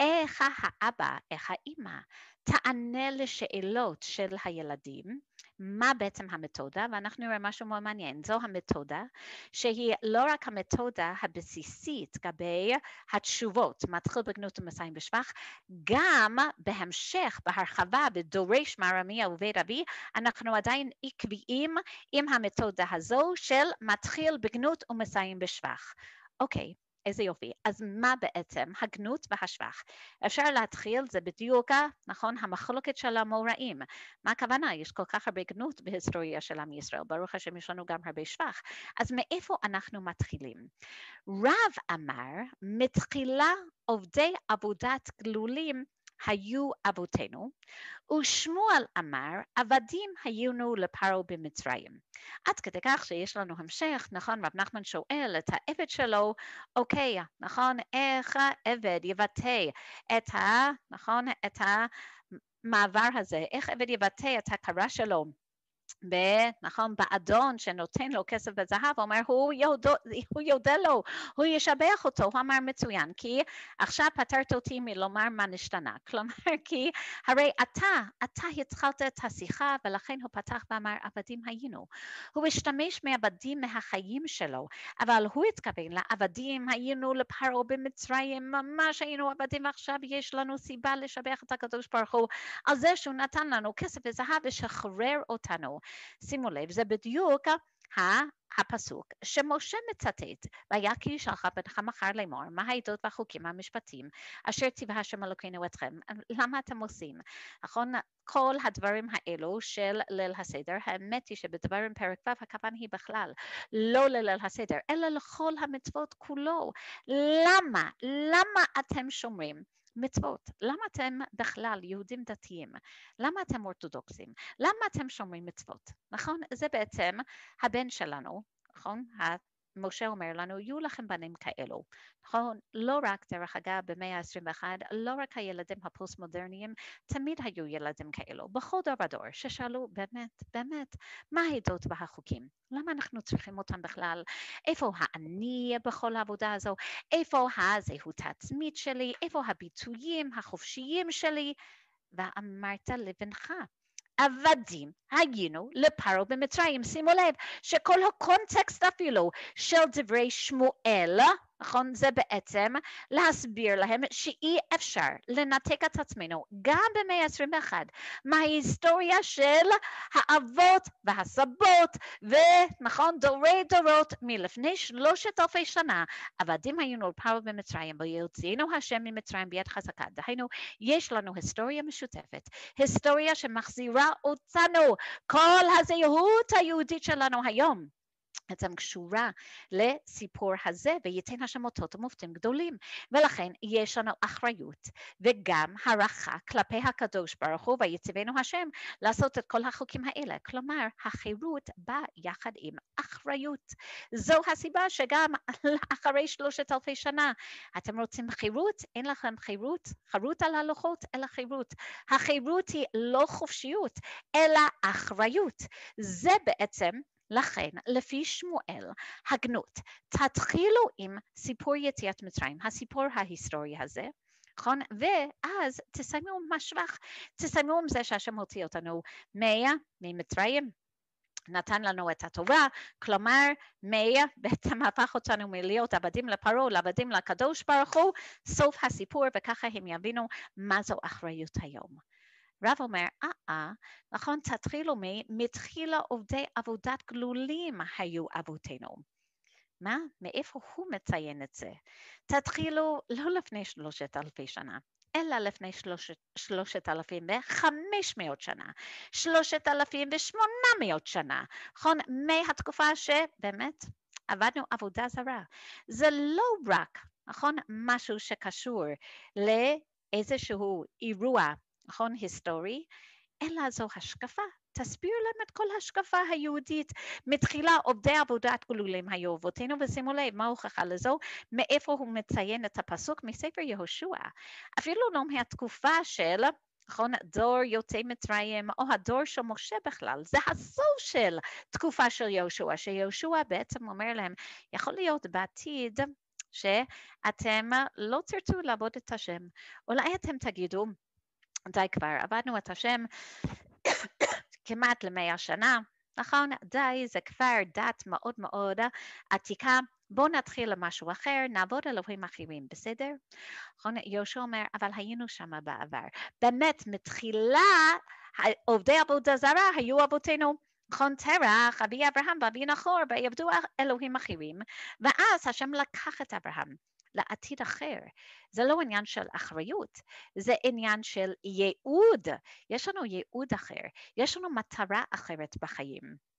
איך האבא, איך האימא, תענה לשאלות של הילדים, מה בעצם המתודה, ואנחנו נראה משהו מאוד מעניין, זו המתודה שהיא לא רק המתודה הבסיסית לגבי התשובות, מתחיל בגנות ומסיים בשבח, גם בהמשך, בהרחבה, בדורש מרמי עובד אבי, אנחנו עדיין עקביים עם המתודה הזו של מתחיל בגנות ומסיים בשבח. אוקיי, איזה יופי. אז מה בעצם הגנות והשבח? אפשר להתחיל, זה בדיוק, נכון, המחלוקת של המוראים. מה הכוונה? יש כל כך הרבה גנות בהיסטוריה של עם ישראל, ברוך השם יש לנו גם הרבה שבח. אז מאיפה אנחנו מתחילים? רב אמר, מתחילה עובדי עבודת גלולים היו אבותינו, ושמואל אמר, עבדים היינו לפרעה במצרים. עד כדי כך שיש לנו המשך, נכון, רב נחמן שואל את העבד שלו, אוקיי, נכון, איך העבד יבטא את ה... נכון, את המעבר הזה, איך עבד יבטא את הכרה שלו נכון, באדון שנותן לו כסף וזהב, אומר, הוא יודע לו, הוא ישבח אותו, הוא אמר מצוין, כי עכשיו פתרת אותי מלומר מה נשתנה. כלומר, כי הרי אתה, אתה התחלת את השיחה, ולכן הוא פתח ואמר, עבדים היינו. הוא השתמש מעבדים מהחיים שלו, אבל הוא התכוון לעבדים היינו לפרעה במצרים, ממש היינו עבדים, ועכשיו יש לנו סיבה לשבח את הקדוש ברוך הוא על זה שהוא נתן לנו כסף וזהב ושחרר אותנו. שימו לב, זה בדיוק הפסוק שמשה מצטט, והיה כי ישלח בנך מחר לאמור, מה העדות והחוקים המשפטים אשר ציווה השם אלוקינו אתכם, למה אתם עושים? נכון, כל הדברים האלו של ליל הסדר, האמת היא שבדברים פרק ו' הכוונה היא בכלל לא לליל הסדר, אלא לכל המצוות כולו. למה? למה אתם שומרים? מצוות. למה אתם בכלל יהודים דתיים? למה אתם אורתודוקסים? למה אתם שומרים מצוות? נכון? זה בעצם הבן שלנו, נכון? משה אומר לנו, יהיו לכם בנים כאלו. נכון? לא רק, דרך אגב, במאה ה-21, לא רק הילדים הפוסט-מודרניים, תמיד היו ילדים כאלו, בכל דור ודור, ששאלו באמת, באמת, מה העדות והחוקים? למה אנחנו צריכים אותם בכלל? איפה האני בכל העבודה הזו? איפה הזהות העצמית שלי? איפה הביטויים החופשיים שלי? ואמרת לבנך, עבדים היינו לפרעה במצרים. שימו לב שכל הקונטקסט אפילו של דברי שמואל נכון? זה בעצם להסביר להם שאי אפשר לנתק את עצמנו גם במאה ה-21 מההיסטוריה של האבות והסבות ונכון? דורי דורות מלפני שלושת אלפי שנה. עבדים היינו לפרעה במצרים ויוצאנו השם ממצרים ביד חזקה. דהיינו יש לנו היסטוריה משותפת היסטוריה שמחזירה אותנו כל הזהות היהודית שלנו היום בעצם קשורה לסיפור הזה, וייתן השם אותות ומופתים גדולים. ולכן יש לנו אחריות וגם הערכה כלפי הקדוש ברוך הוא ויציבנו השם לעשות את כל החוקים האלה. כלומר, החירות באה יחד עם אחריות. זו הסיבה שגם אחרי שלושת אלפי שנה אתם רוצים חירות, אין לכם חירות, חרות על הלוחות, אלא חירות. החירות היא לא חופשיות, אלא אחריות. זה בעצם לכן, לפי שמואל, הגנות, תתחילו עם סיפור יציאת מצרים, הסיפור ההיסטורי הזה, נכון? ואז תסיימו עם השבח, תסיימו עם זה שהשם הוציא אותנו מאה ממצרים, נתן לנו את התורה, כלומר מאה בעצם הפך אותנו מלהיות עבדים לפרעה לעבדים לקדוש ברוך הוא, סוף הסיפור וככה הם יבינו מה זו אחריות היום. רב אומר, אה-אה, נכון, תתחילו מתחילה עובדי עבודת גלולים היו אבותינו. מה? מאיפה הוא מציין את זה? תתחילו לא לפני שלושת אלפי שנה, אלא לפני שלושת, שלושת אלפים וחמש מאות שנה, שלושת אלפים ושמונה מאות שנה, נכון? מהתקופה שבאמת עבדנו עבודה זרה. זה לא רק, נכון, משהו שקשור לאיזשהו אירוע נכון, היסטורי, אלא זו השקפה. תסביר להם את כל ההשקפה היהודית. מתחילה עובדי עבודת גלולים היו אבותינו, ושימו לב, מה ההוכחה לזו? מאיפה הוא מציין את הפסוק? מספר יהושע. אפילו לא מהתקופה של נכון, דור יוצאי מצרים, או הדור של משה בכלל, זה הסוף של תקופה של יהושע, שיהושע בעצם אומר להם, יכול להיות בעתיד שאתם לא תרצו לעבוד את השם, אולי אתם תגידו, די כבר, עבדנו את השם כמעט למאה שנה, נכון? די, זה כבר דת מאוד מאוד עתיקה. בואו נתחיל למשהו אחר, נעבוד אלוהים אחרים, בסדר? נכון? יהושע אומר, אבל היינו שם בעבר. באמת, מתחילה עובדי עבודה זרה היו אבותינו. נכון, תרח, אבי אברהם ואבי נחור, ויעבדו אלוהים אחרים, ואז השם לקח את אברהם לעתיד אחר. זה לא עניין של אחריות, זה עניין של ייעוד. יש לנו ייעוד אחר, יש לנו מטרה אחרת בחיים.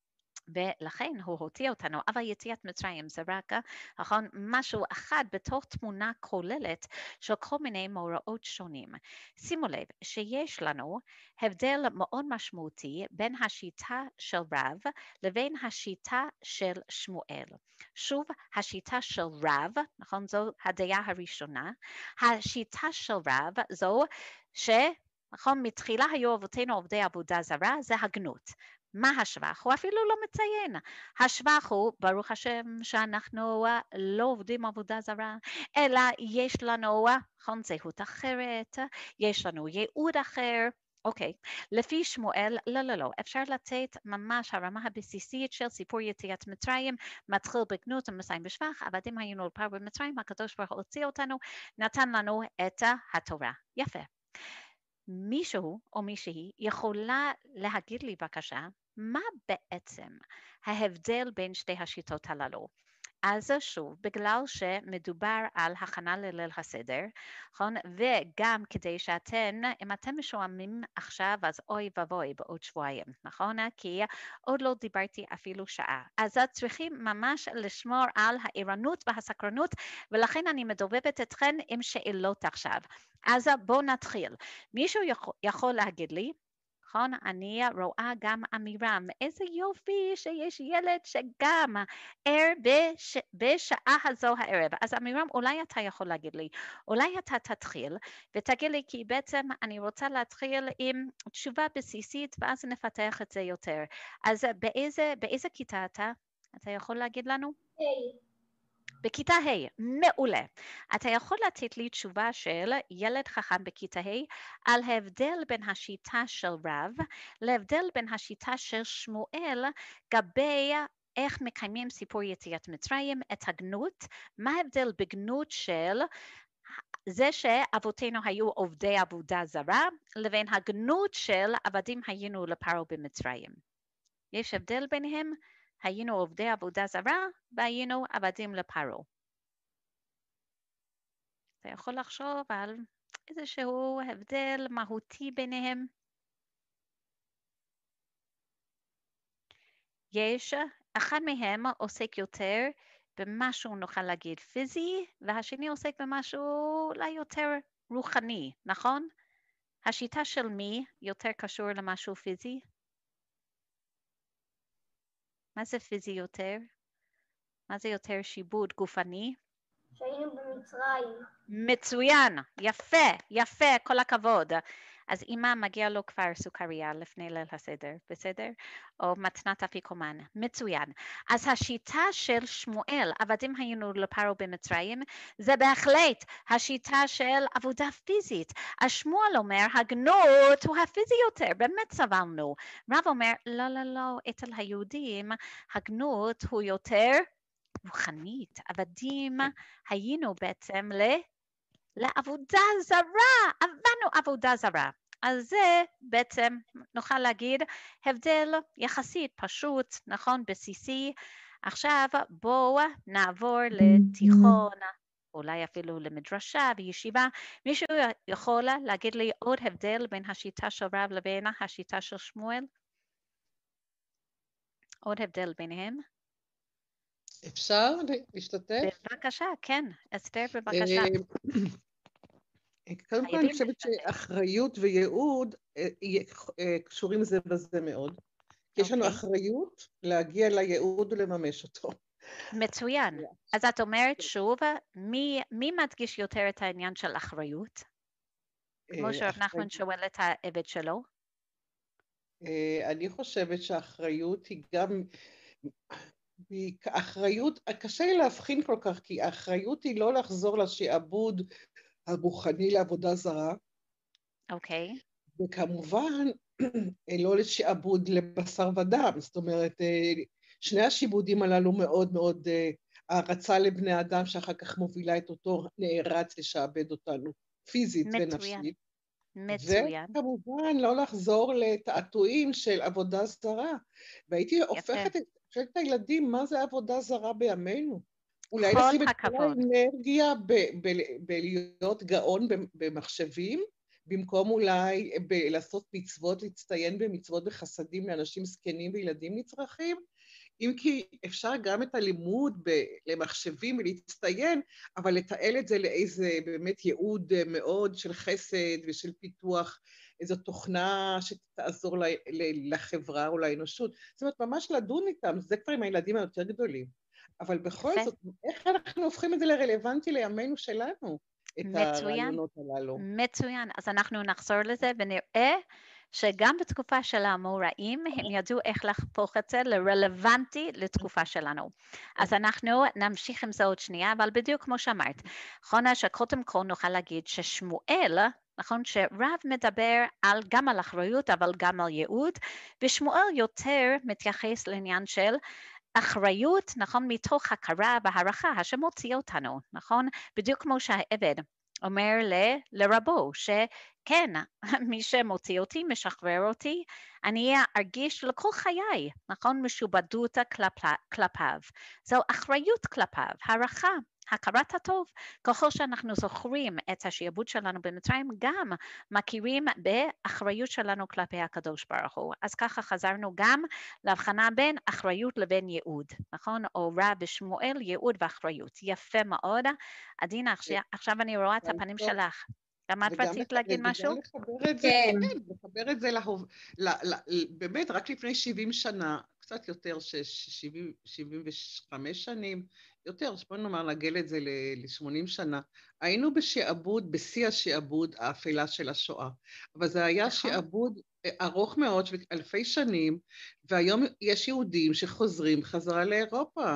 ולכן הוא הוציא אותנו, אבל יציאת מצרים זה רק נכון, משהו אחד בתוך תמונה כוללת של כל מיני מאורעות שונים. שימו לב שיש לנו הבדל מאוד משמעותי בין השיטה של רב לבין השיטה של שמואל. שוב, השיטה של רב, נכון, זו הדעה הראשונה, השיטה של רב זו ש... נכון, מתחילה היו אבותינו עובדי עבודה זרה, זה הגנות. מה השבח? הוא אפילו לא מציין. השבח הוא, ברוך השם, שאנחנו לא עובדים עבודה זרה, אלא יש לנו נכון, זהות אחרת, יש לנו ייעוד אחר. אוקיי, okay. לפי שמואל, לא, לא, לא, אפשר לתת ממש הרמה הבסיסית של סיפור יציאת מצרים, מתחיל בגנות ומסיים בשבח, עבדים היינו לפר במצרים, הקדוש ברוך הוא הוציא אותנו, נתן לנו את התורה. יפה. מישהו או מישהי יכולה להגיד לי בבקשה מה בעצם ההבדל בין שתי השיטות הללו? אז שוב, בגלל שמדובר על הכנה לליל הסדר, נכון? וגם כדי שאתן, אם אתם משועממים עכשיו, אז אוי ואבוי בעוד שבועיים, נכון? כי עוד לא דיברתי אפילו שעה. אז צריכים ממש לשמור על הערנות והסקרנות, ולכן אני מדובבת אתכן עם שאלות עכשיו. אז בואו נתחיל. מישהו יכול, יכול להגיד לי, נכון? אני רואה גם אמירה, איזה יופי שיש ילד שגם ער בש... בשעה הזו הערב. אז אמירם, אולי אתה יכול להגיד לי, אולי אתה תתחיל ותגיד לי, כי בעצם אני רוצה להתחיל עם תשובה בסיסית ואז נפתח את זה יותר. אז באיזה, באיזה כיתה אתה? אתה יכול להגיד לנו? היי. Hey. בכיתה ה', מעולה. אתה יכול לתת לי תשובה של ילד חכם בכיתה ה' על ההבדל בין השיטה של רב להבדל בין השיטה של שמואל גבי איך מקיימים סיפור יציאת מצרים, את הגנות, מה ההבדל בגנות של זה שאבותינו היו עובדי עבודה זרה, לבין הגנות של עבדים היינו לפרעה במצרים. יש הבדל ביניהם? היינו עובדי עבודה זרה והיינו עבדים לפרעה. אתה יכול לחשוב על איזשהו הבדל מהותי ביניהם. יש, אחד מהם עוסק יותר במשהו נוכל להגיד פיזי, והשני עוסק במשהו אולי יותר רוחני, נכון? השיטה של מי יותר קשור למשהו פיזי? מה זה פיזי יותר? מה זה יותר שיבוד גופני? שהיינו במצרים. מצוין, יפה, יפה, כל הכבוד. אז אמא מגיע לו כבר סוכריה לפני ליל הסדר, בסדר? או מתנת אפיקומן, מצוין. אז השיטה של שמואל, עבדים היינו לפרעה במצרים, זה בהחלט השיטה של עבודה פיזית. אז שמואל אומר, הגנות הוא הפיזי יותר, באמת סבלנו. רב אומר, לא, לא, לא, אצל היהודים הגנות הוא יותר רוחנית. עבדים היינו בעצם ל... לעבודה זרה, עבדנו עבודה זרה. אז זה בעצם נוכל להגיד הבדל יחסית פשוט, נכון, בסיסי. עכשיו בואו נעבור לתיכון, אולי אפילו למדרשה וישיבה. מישהו יכול להגיד לי עוד הבדל בין השיטה של רב לבין השיטה של שמואל? עוד הבדל ביניהם? אפשר להשתתף? בבקשה, כן. אסתר, בבקשה. אה, קודם כל אני חושבת שאחריות וייעוד אה, אה, קשורים זה בזה מאוד. כי יש לנו אוקיי. אחריות להגיע לייעוד ולממש אותו. מצוין. אז את אומרת שוב, מי, מי מדגיש יותר את העניין של אחריות? כמו שרב נחמן שואל את העבד שלו. אני חושבת שהאחריות היא גם אחריות, קשה לי להבחין כל כך, כי האחריות היא לא לחזור לשעבוד הרוחני לעבודה זרה. אוקיי. Okay. וכמובן, לא לשעבוד לבשר ודם, זאת אומרת, אה, שני השיבודים הללו מאוד מאוד אה, הערצה לבני אדם שאחר כך מובילה את אותו נערץ לשעבד אותנו, פיזית מצוין. ונפשית. מצוין. וכמובן לא לחזור לתעתועים של עבודה זרה. והייתי הופכת את שואלת את הילדים, מה זה עבודה זרה בימינו? אולי לשים את כל. האנרגיה בלהיות גאון במ- במחשבים, במקום אולי לעשות מצוות, להצטיין במצוות וחסדים לאנשים זקנים וילדים נצרכים, אם כי אפשר גם את הלימוד ב- למחשבים ולהצטיין, אבל לתעל את זה לאיזה באמת ייעוד אה, מאוד של חסד ושל פיתוח, איזו תוכנה שתעזור ל- ל- לחברה או לאנושות. זאת אומרת, ממש לדון איתם, זה כבר עם הילדים היותר גדולים. אבל בכל. זאת, איך אנחנו הופכים את זה לרלוונטי לימינו שלנו, את. הרעיונות הללו? מצוין. אז אנחנו נחזור לזה ונראה שגם בתקופה של האמוראים הם ידעו איך להפוך את זה לרלוונטי לתקופה שלנו. אז אנחנו נמשיך עם זה עוד שנייה, אבל בדיוק כמו שאמרת, נכון שקודם כל נוכל להגיד ששמואל, נכון שרב מדבר על, גם על אחריות אבל גם על ייעוד, ושמואל יותר מתייחס לעניין של אחריות, נכון, מתוך הכרה והערכה, שמוציא אותנו, נכון? בדיוק כמו שהעבד אומר ל- לרבו, שכן, מי שמוציא אותי, משחרר אותי, אני ארגיש לכל חיי, נכון? משובדות כלפ- כלפיו. זו אחריות כלפיו, הערכה. הכרת הטוב, ככל שאנחנו זוכרים את השעבוד שלנו במצרים, גם מכירים באחריות שלנו כלפי הקדוש ברוך הוא. אז ככה חזרנו גם להבחנה בין אחריות לבין ייעוד, נכון? או רע בשמואל, ייעוד ואחריות. יפה מאוד. עדינה, עכשיו, עכשיו אני רואה את הפנים. שלך. גם את רצית להגיד משהו? לחבר את זה, כן. כן, לחבר את זה להוב... ל, ל, ל, באמת, רק לפני 70 שנה, קצת יותר, ש- ש- 70, 75 שנים, יותר, בוא נאמר, נגל את זה ל-80 שנה, היינו בשעבוד, בשיא השעבוד האפלה של השואה. אבל זה היה נכון. שעבוד אה, ארוך מאוד, של אלפי שנים, והיום יש יהודים שחוזרים חזרה לאירופה.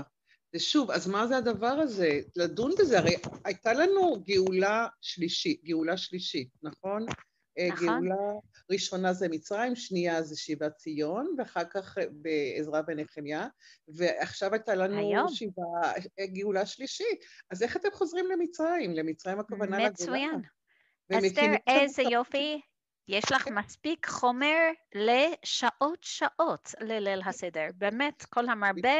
ושוב, אז מה זה הדבר הזה? לדון בזה, הרי הייתה לנו גאולה שלישית, גאולה שלישית, נכון? נכון. גאולה ראשונה זה מצרים, שנייה זה שיבת ציון, ואחר כך אה, בעזרא ונחמיה, ועכשיו הייתה לנו היום. שיבה, אה, גאולה שלישית. אז איך אתם חוזרים למצרים? למצרים הכוונה לגאולה. מצוין. אסתר, איזה יופי. יש לך מספיק חומר לשעות שעות לליל הסדר. באמת, כל המרבה,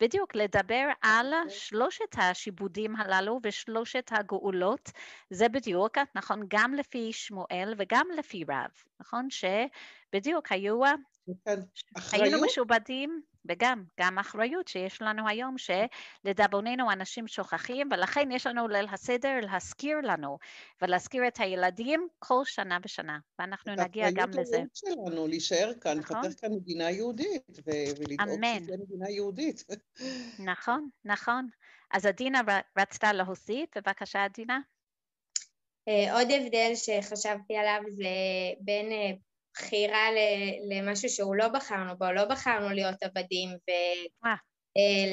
בדיוק, לדבר על שלושת השיבודים הללו ושלושת הגאולות. זה בדיוק, נכון, גם לפי שמואל וגם לפי רב, נכון? שבדיוק היו, היינו משובדים, וגם, גם אחריות שיש לנו היום, שלדאבוננו אנשים שוכחים, ולכן יש לנו ליל הסדר להזכיר לנו, ולהזכיר את הילדים כל שנה ושנה, ואנחנו את נגיע גם האחריות לזה. הייעוד שלנו, להישאר כאן, נכון. לפתח כאן מדינה יהודית, ו- ולדאוג. שתהיה מדינה יהודית. נכון, נכון. אז עדינה ר- רצתה להוסיף, בבקשה עדינה. אה, עוד הבדל שחשבתי עליו זה בין אה, בחירה למשהו שהוא לא בחרנו בו, לא בחרנו להיות עבדים אה.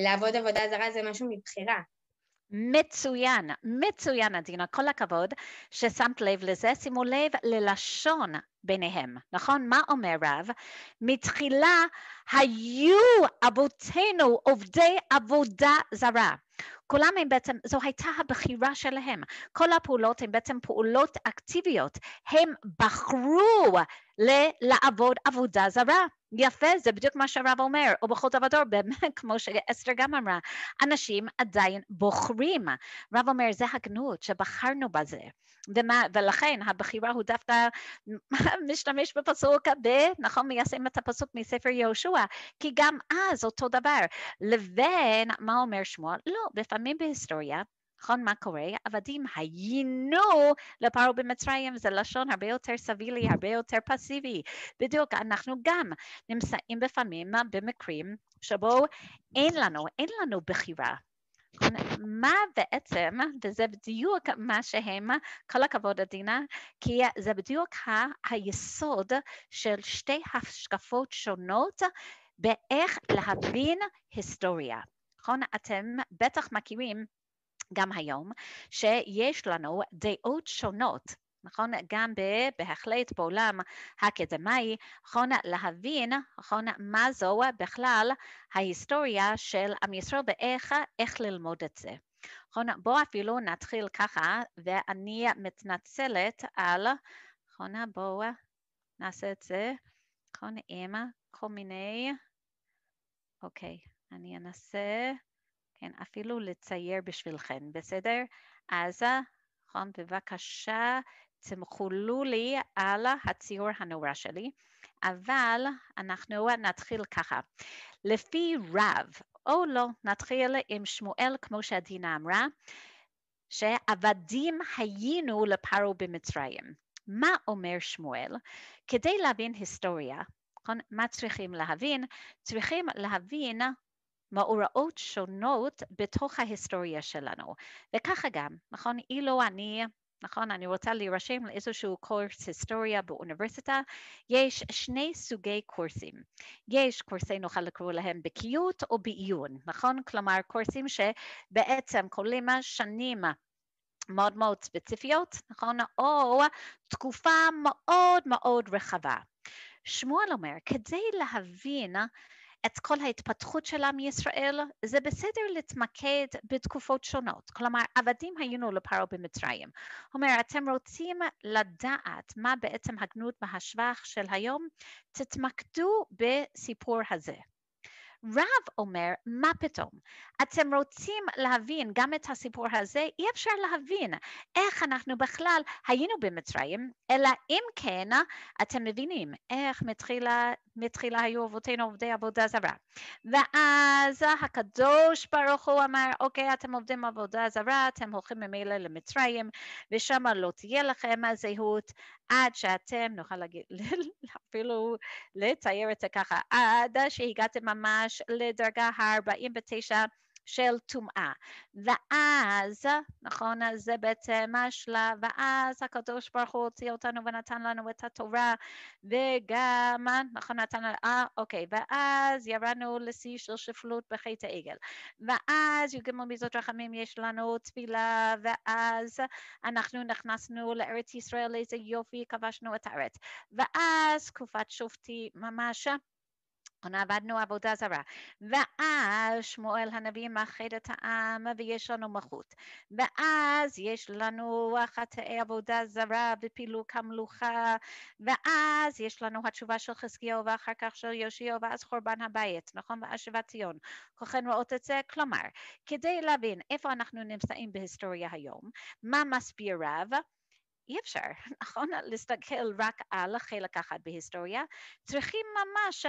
ולעבוד עבודה זרה זה משהו מבחירה. מצוין, מצוין עדינה, כל הכבוד ששמת לב לזה, שימו לב ללשון ביניהם, נכון? מה אומר רב? מתחילה היו אבותינו עובדי עבודה זרה. כולם הם בעצם, זו הייתה הבחירה שלהם. כל הפעולות הן בעצם פעולות אקטיביות. הם בחרו ל- לעבוד עבודה זרה. יפה, זה בדיוק מה שהרב אומר, או בכל דבר דור, באמת, כמו שאסתר גם אמרה, אנשים עדיין בוחרים. רב אומר, זה הגנות שבחרנו בזה. ומה, ולכן הבחירה הוא דווקא משתמש בפסוק ב, נכון, מיישם את הפסוק מספר יהושע, כי גם אז אותו דבר. לבין, מה אומר שמואל? לא, לפעמים בהיסטוריה, נכון, מה קורה? עבדים היינו לפרעה במצרים, זה לשון הרבה יותר סבילי, הרבה יותר פסיבי. בדיוק, אנחנו גם נמצאים לפעמים במקרים שבו אין לנו, אין לנו בחירה. מה בעצם, וזה בדיוק מה שהם, כל הכבוד עדינה, כי זה בדיוק ה- היסוד של שתי השקפות שונות באיך להבין היסטוריה. נכון? אתם בטח מכירים גם היום שיש לנו דעות שונות. נכון? גם בהחלט בעולם האקדמאי, נכון? להבין, נכון? מה זו בכלל ההיסטוריה של עם ישראל ואיך איך ללמוד את זה. נכון? בואו אפילו נתחיל ככה, ואני מתנצלת על, נכון? בואו נעשה את זה, נכון? עם כל מיני, אוקיי, אני אנסה, כן, אפילו לצייר בשבילכם, בסדר? אז נכון, בבקשה, תמחולו לי על הציור הנורא שלי, אבל אנחנו נתחיל ככה. לפי רב, או לא, נתחיל עם שמואל, כמו שעדינה אמרה, שעבדים היינו לפרעה במצרים. מה אומר שמואל? כדי להבין היסטוריה, נכון? מה צריכים להבין? צריכים להבין מאורעות שונות בתוך ההיסטוריה שלנו. וככה גם, נכון? אילו אני נכון? אני רוצה להירשם לאיזשהו קורס היסטוריה באוניברסיטה, יש שני סוגי קורסים. יש קורסי, נוכל לקרוא להם בקיאות או בעיון, נכון? כלומר, קורסים שבעצם כוללים שנים מאוד מאוד ספציפיות, נכון? או תקופה מאוד מאוד רחבה. שמואל אומר, כדי להבין את כל ההתפתחות של עם ישראל, זה בסדר להתמקד בתקופות שונות. כלומר, עבדים היינו לפרעה במצרים. אומר, אתם רוצים לדעת מה בעצם הגנות והשבח של היום? תתמקדו בסיפור הזה. רב אומר, מה פתאום? אתם רוצים להבין גם את הסיפור הזה? אי אפשר להבין איך אנחנו בכלל היינו במצרים, אלא אם כן אתם מבינים איך מתחילה, מתחילה היו אבותינו עובדי עבודה זרה. ואז הקדוש ברוך הוא אמר, אוקיי, אתם עובדים עבודה זרה, אתם הולכים ממילא למצרים, ושם לא תהיה לכם זהות, עד שאתם, נוכל להגיד, אפילו לצייר את זה ככה, עד שהגעתם ממש לדרגה ה-49 של טומאה. ואז, נכון, אז זה בעצם השלב, ואז הקדוש ברוך הוא הוציא אותנו ונתן לנו את התורה, וגם, נכון, נתן לנו, אה, אוקיי, ואז ירדנו לשיא של שפלות בחטא העגל. ואז י"ג מזאת רחמים יש לנו תפילה, ואז אנחנו נכנסנו לארץ ישראל, איזה יופי, כבשנו את הארץ. ואז תקופת שופטי ממש עבדנו עבודה זרה. ואז שמואל הנביא מאחד את העם ויש לנו מלכות. ואז יש לנו חטאי עבודה זרה ופילוק המלוכה, ואז יש לנו התשובה של חזקיהו ואחר כך של יאשיהו ואז חורבן הבית, נכון? ואז שיבת ציון. כולכם רואות את זה? כלומר, כדי להבין איפה אנחנו נמצאים בהיסטוריה היום, מה מסביר רב? אי אפשר, נכון? להסתכל רק על חלק אחד בהיסטוריה, צריכים ממש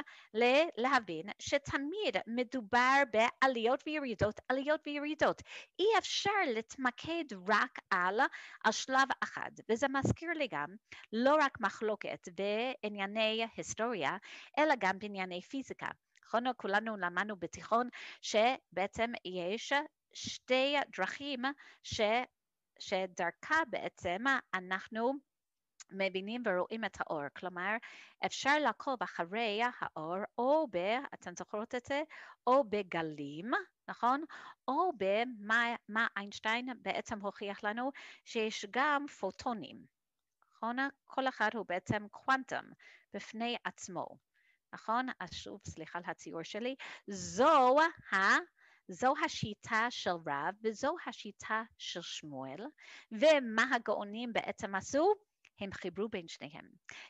להבין שתמיד מדובר בעליות וירידות, עליות וירידות. אי אפשר להתמקד רק על, על שלב אחד, וזה מזכיר לי גם לא רק מחלוקת בענייני היסטוריה, אלא גם בענייני פיזיקה. נכון? כולנו למדנו בתיכון שבעצם יש שתי דרכים ש... שדרכה בעצם אנחנו מבינים ורואים את האור, כלומר אפשר לעקוב אחרי האור או ב, אתן זוכרות את זה, או בגלים, נכון? או במה איינשטיין בעצם הוכיח לנו שיש גם פוטונים, נכון? כל אחד הוא בעצם קוונטום בפני עצמו, נכון? אז שוב, סליחה על הציור שלי, זו ה... זו השיטה של רב וזו השיטה של שמואל, ומה הגאונים בעצם עשו? הם חיברו בין שניהם.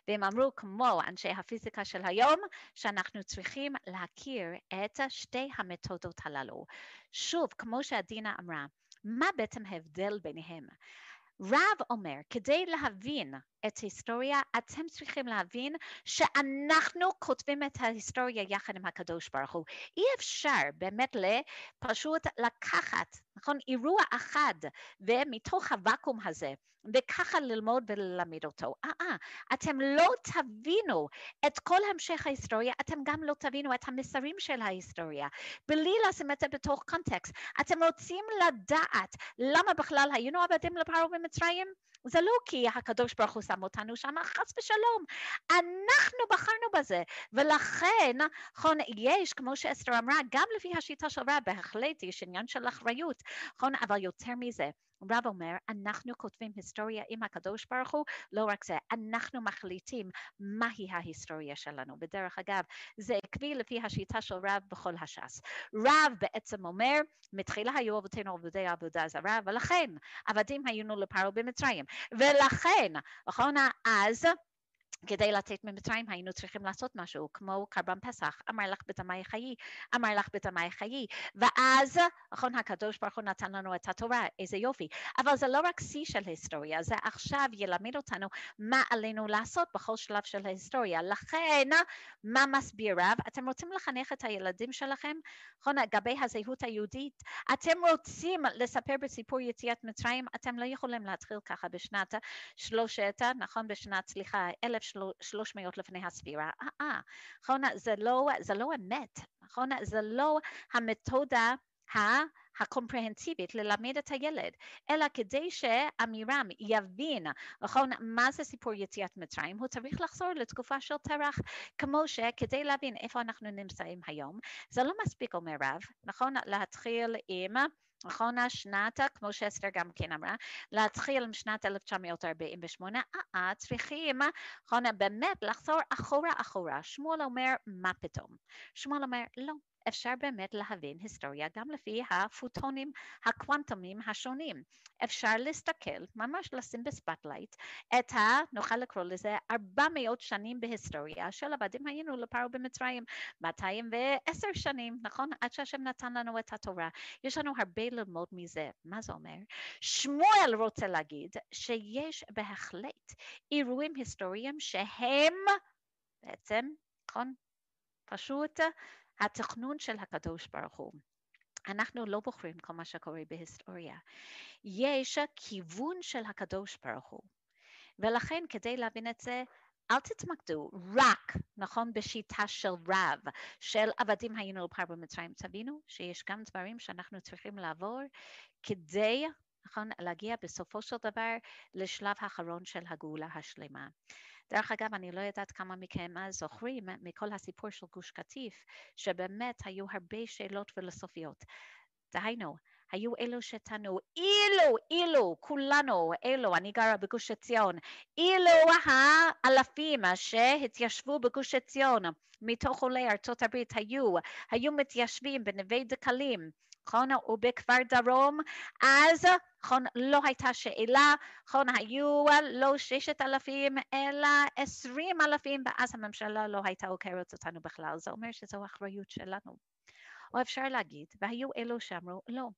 והם אמרו, כמו אנשי הפיזיקה של היום, שאנחנו צריכים להכיר את שתי המתודות הללו. שוב, כמו שעדינה אמרה, מה בעצם ההבדל ביניהם? רב אומר, כדי להבין את ההיסטוריה, אתם צריכים להבין שאנחנו כותבים את ההיסטוריה יחד עם הקדוש ברוך הוא. אי אפשר באמת פשוט לקחת, נכון, אירוע אחד, ומתוך הוואקום הזה, וככה ללמוד וללמד אותו. אה, אה, אתם לא תבינו את כל המשך ההיסטוריה, אתם גם לא תבינו את המסרים של ההיסטוריה. בלי לשים את זה בתוך קונטקסט. אתם רוצים לדעת למה בכלל היינו עבדים לפרעה במצרים? זה לא כי הקדוש ברוך הוא שם אותנו שם, חס ושלום. אנחנו בחרנו בזה, ולכן, נכון, יש, כמו שאסתר אמרה, גם לפי השיטה של רב, בהחלט יש עניין של אחריות, נכון, אבל יותר מזה, רב אומר, אנחנו כותבים היסטוריה עם הקדוש ברוך הוא, לא רק זה, אנחנו מחליטים מהי ההיסטוריה שלנו. בדרך אגב, זה עקבי לפי השיטה של רב בכל הש"ס. רב בעצם אומר, מתחילה היו אבותינו עבודי עבודה זרה, ולכן עבדים היינו לפרעה במצרים. ולכן, נכון, אז כדי לצאת ממצרים היינו צריכים לעשות משהו, כמו קרבן פסח, אמר לך בדמי חיי, אמר לך בדמי חיי, ואז, נכון, הקדוש ברוך הוא נתן לנו את התורה, איזה יופי, אבל זה לא רק שיא של היסטוריה, זה עכשיו ילמד אותנו מה עלינו לעשות בכל שלב של ההיסטוריה. לכן, מה מסביר רב? אתם רוצים לחנך את הילדים שלכם, נכון, לגבי הזהות היהודית, אתם רוצים לספר בסיפור יציאת מצרים, אתם לא יכולים להתחיל ככה בשנת שלושת, נכון, בשנת, סליחה, אלף 300 לפני הספירה. אה, אה, נכון? זה לא, זה לא אמת, נכון? זה לא המתודה הקומפרהנסיבית ללמד את הילד, אלא כדי שעמירם יבין, נכון, מה זה סיפור יציאת מצרים, הוא צריך לחזור לתקופה של תרח, כמו שכדי להבין איפה אנחנו נמצאים היום, זה לא מספיק אומר רב, נכון, להתחיל עם נכון, השנת, כמו שאסתר גם כן אמרה, להתחיל עם שנת 1948, אה, צריכים, נכון, באמת לחזור אחורה אחורה. שמואל אומר, מה פתאום? שמואל אומר, לא, אפשר באמת להבין היסטוריה גם לפי הפוטונים הקוונטומיים השונים. אפשר להסתכל, ממש לשים בספוטלייט, את ה... נוכל לקרוא לזה 400 שנים בהיסטוריה של עבדים היינו לפרעה במצרים, 210 שנים, נכון? עד שהשם נתן לנו את התורה. יש לנו הרבה ללמוד מזה. מה זה אומר? שמואל רוצה להגיד שיש בהחלט אירועים היסטוריים שהם בעצם, נכון? פשוט התכנון של הקדוש ברוך הוא. אנחנו לא בוחרים כל מה שקורה בהיסטוריה. יש כיוון של הקדוש ברוך הוא. ולכן כדי להבין את זה, אל תתמקדו רק, נכון, בשיטה של רב, של עבדים היינו לפר במצרים. תבינו שיש גם דברים שאנחנו צריכים לעבור כדי, נכון, להגיע בסופו של דבר לשלב האחרון של הגאולה השלמה. דרך אגב, אני לא יודעת כמה מכם זוכרים מכל הסיפור של גוש קטיף, שבאמת היו הרבה שאלות פילוסופיות. דהיינו, היו אלו שטענו, אילו, אילו, כולנו, אלו, אני גרה בגוש עציון, אילו האלפים שהתיישבו בגוש עציון מתוך עולי ארצות הברית היו, היו מתיישבים בנווה דקלים, נכון, ובכפר דרום, אז, נכון, לא הייתה שאלה, נכון, היו לא ששת אלפים, אלא עשרים אלפים, ואז הממשלה לא הייתה עוקרת אותנו בכלל. זה אומר שזו אחריות שלנו. או אפשר להגיד, והיו אלו שאמרו, לא,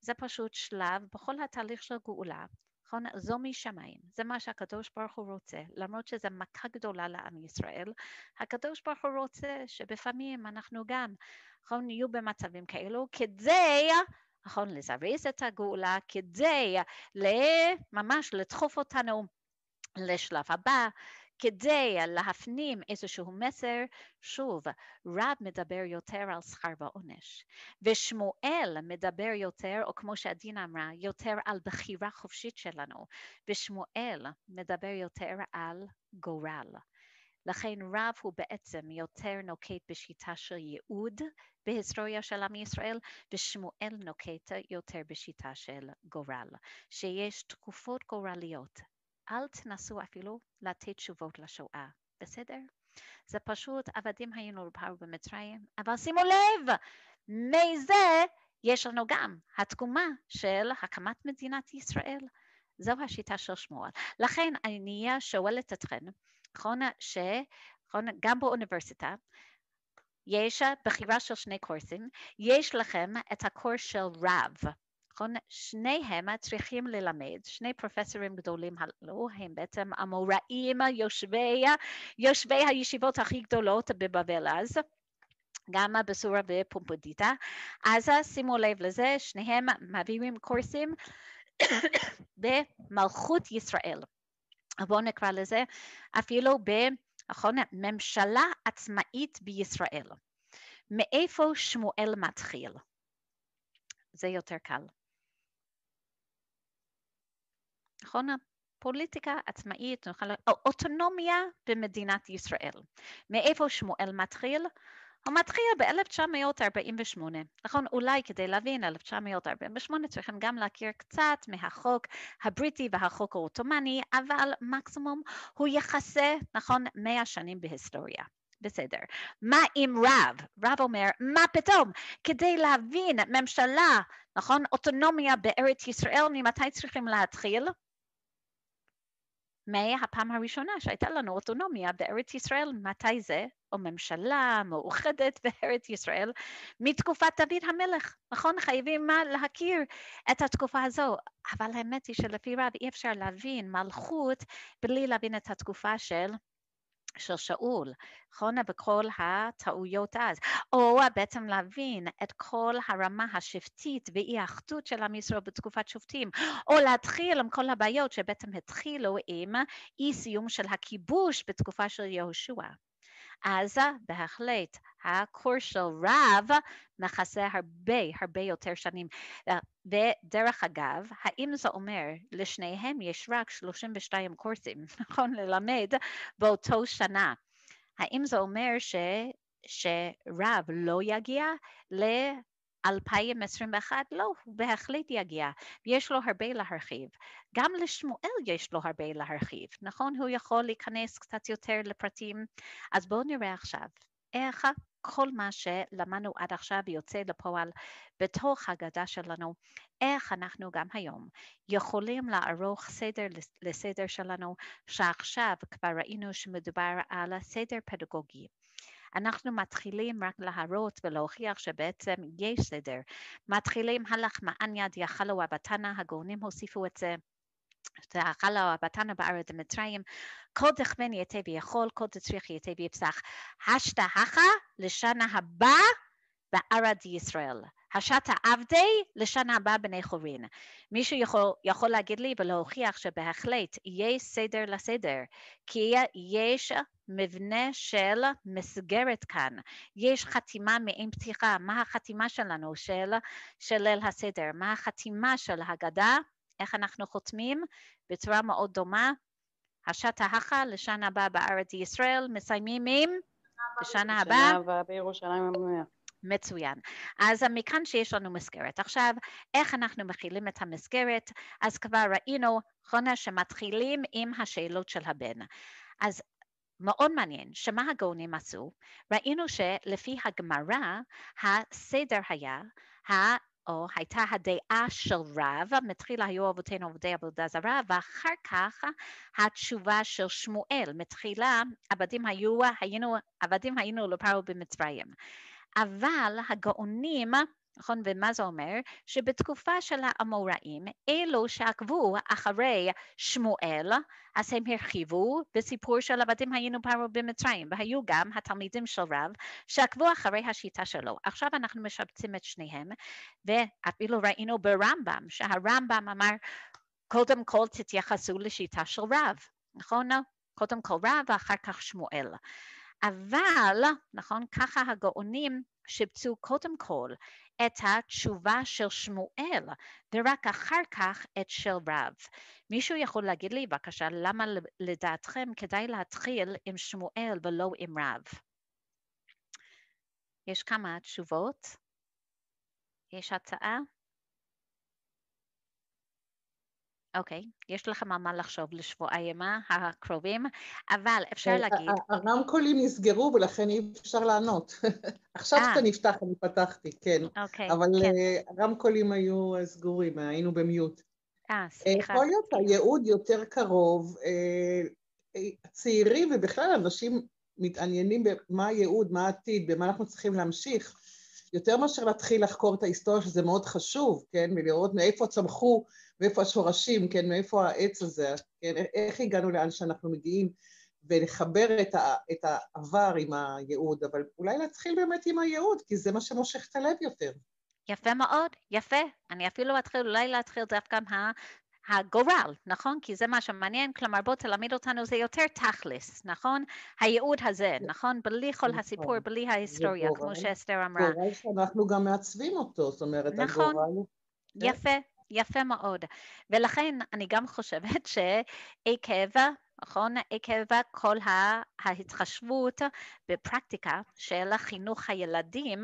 זה פשוט שלב בכל התהליך של גאולה, נכון? זו משמיים, זה מה שהקדוש ברוך הוא רוצה, למרות שזו מכה גדולה לעם ישראל, הקדוש ברוך הוא רוצה שבפעמים אנחנו גם, נכון, יהיו במצבים כאלו, כדי, נכון, לזרז את הגאולה, כדי ממש לדחוף אותנו לשלב הבא, כדי להפנים איזשהו מסר, שוב, רב מדבר יותר על שכר ועונש, ושמואל מדבר יותר, או כמו שעדינה אמרה, יותר על בחירה חופשית שלנו, ושמואל מדבר יותר על גורל. לכן רב הוא בעצם יותר נוקט בשיטה של ייעוד בהיסטוריה של עם ישראל, ושמואל נוקט יותר בשיטה של גורל, שיש תקופות גורליות אל תנסו אפילו לתת תשובות לשואה, בסדר? זה פשוט עבדים היינו לפרעה במצרים, אבל שימו לב, מזה יש לנו גם התקומה של הקמת מדינת ישראל. זו השיטה של שמואל. לכן אני שואלת אתכם, נכון, שגם באוניברסיטה יש בחירה של שני קורסים, יש לכם את הקורס של רב, נכון? שניהם צריכים ללמד, שני פרופסורים גדולים הללו, הם בעצם המוראים יושבי, יושבי הישיבות הכי גדולות בבבל אז. גם בסורה ופומפודיטה. אז שימו לב לזה, שניהם מעבירים קורסים במלכות ישראל. בואו נקרא לזה אפילו בממשלה עצמאית בישראל. מאיפה שמואל מתחיל? זה יותר קל. נכון? פוליטיקה עצמאית, אוטונומיה במדינת ישראל. מאיפה שמואל מתחיל? הוא מתחיל ב-1948, נכון? אולי כדי להבין 1948 צריכים גם להכיר קצת מהחוק הבריטי והחוק העות'מאני, אבל מקסימום הוא יכסה, נכון, 100 שנים בהיסטוריה. בסדר. מה עם רב? רב אומר, מה פתאום? כדי להבין ממשלה, נכון, אוטונומיה בארץ ישראל, ממתי צריכים להתחיל? מהפעם הראשונה שהייתה לנו אוטונומיה בארץ ישראל, מתי זה? או ממשלה מאוחדת בארץ ישראל, מתקופת דוד המלך, נכון? חייבים להכיר את התקופה הזו, אבל האמת היא שלפי רב אי אפשר להבין מלכות בלי להבין את התקופה של של שאול, נכון? בכל הטעויות אז, או בעצם להבין את כל הרמה השבטית ואי האחדות של עם ישראל בתקופת שופטים, או להתחיל עם כל הבעיות שבעצם התחילו עם אי סיום של הכיבוש בתקופה של יהושע. אז בהחלט הקורס של רב מכסה הרבה הרבה יותר שנים. ודרך אגב, האם זה אומר לשניהם יש רק 32 קורסים, נכון? ללמד באותו שנה. האם זה אומר ש, שרב לא יגיע. 2021, לא, הוא בהחלט יגיע, יש לו הרבה להרחיב. גם לשמואל יש לו הרבה להרחיב, נכון? הוא יכול להיכנס קצת יותר לפרטים. אז בואו נראה עכשיו איך כל מה שלמדנו עד עכשיו יוצא לפועל בתוך הגדה שלנו, איך אנחנו גם היום יכולים לערוך סדר לסדר שלנו, שעכשיו כבר ראינו שמדובר על סדר פדגוגי. אנחנו מתחילים רק להראות ולהוכיח שבעצם יש סדר. מתחילים הלך מען יד יחלו אבתנה, הגאונים הוסיפו את זה. תאכלו אבתנה בארץ מצרים, כל דכמן יתה ויכול, כל דצריך יתה ויפסח. השתהכה לשנה הבא בארד ישראל. השתה עבדי לשנה הבאה בני חורין. מישהו יכול, יכול להגיד לי ולהוכיח שבהחלט יש סדר לסדר, כי יש מבנה של מסגרת כאן, יש חתימה מעין פתיחה, מה החתימה שלנו? של, של ליל הסדר, מה החתימה של הגדה, איך אנחנו חותמים? בצורה מאוד דומה, השתה הכה לשנה הבאה בארץ ישראל, מסיימים עם בשנה הבאה. בשנה הבאה. בירושלים המאה. מצוין. אז מכאן שיש לנו מסגרת. עכשיו, איך אנחנו מכילים את המסגרת? אז כבר ראינו, חונה, שמתחילים עם השאלות של הבן. אז מאוד מעניין, שמה הגאונים עשו? ראינו שלפי הגמרא, הסדר היה, או הייתה הדעה של רב, מתחילה היו אבותינו עובדי עבודה זרה, ואחר כך התשובה של שמואל, מתחילה עבדים היו, היינו, עבדים היינו לפרעה במצרים. אבל הגאונים, נכון, ומה זה אומר? שבתקופה של האמוראים, אלו שעקבו אחרי שמואל, אז הם הרחיבו בסיפור של עבדים היינו פרעה במצרים, והיו גם התלמידים של רב שעקבו אחרי השיטה שלו. עכשיו אנחנו משבצים את שניהם, ואפילו ראינו ברמב"ם, שהרמב"ם אמר, קודם כל תתייחסו לשיטה של רב, נכון? קודם כל רב ואחר כך שמואל. אבל, נכון, ככה הגאונים שיבצו קודם כל את התשובה של שמואל, ורק אחר כך את של רב. מישהו יכול להגיד לי בבקשה למה לדעתכם כדאי להתחיל עם שמואל ולא עם רב? יש כמה תשובות? יש הצעה? אוקיי, יש לכם על מה לחשוב לשבועיים הקרובים, אבל אפשר אה, להגיד... הרמקולים נסגרו ולכן אי אפשר לענות. עכשיו אה. שאתה נפתח, אני פתחתי, כן. אוקיי, אבל כן. אה, הרמקולים היו אה, סגורים, היינו במיוט. אה, אה, סליחה. יכול להיות שהייעוד יותר קרוב, אה, אה, הצעירים ובכלל אנשים מתעניינים במה הייעוד, מה העתיד, במה אנחנו צריכים להמשיך, יותר מאשר להתחיל לחקור את ההיסטוריה, שזה מאוד חשוב, כן, ולראות מאיפה צמחו, מאיפה השורשים, כן, מאיפה העץ הזה, כן, איך הגענו לאן שאנחנו מגיעים, ולחבר את, ה, את העבר עם הייעוד, אבל אולי להתחיל באמת עם הייעוד, כי זה מה שמושך את הלב יותר. יפה מאוד, יפה. אני אפילו אתחיל, אולי להתחיל דווקא מה... הגורל, נכון? כי זה מה שמעניין, כלומר בוא תלמד אותנו, זה יותר תכלס, נכון? הייעוד הזה, נכון? בלי כל נכון. הסיפור, בלי ההיסטוריה. כמו שאסתר אמרה. גורל שאנחנו גם מעצבים אותו, זאת אומרת, נכון. הגורל... יפה, יפה מאוד. ולכן אני גם חושבת שעקב, נכון, עקב כל ההתחשבות בפרקטיקה של חינוך הילדים,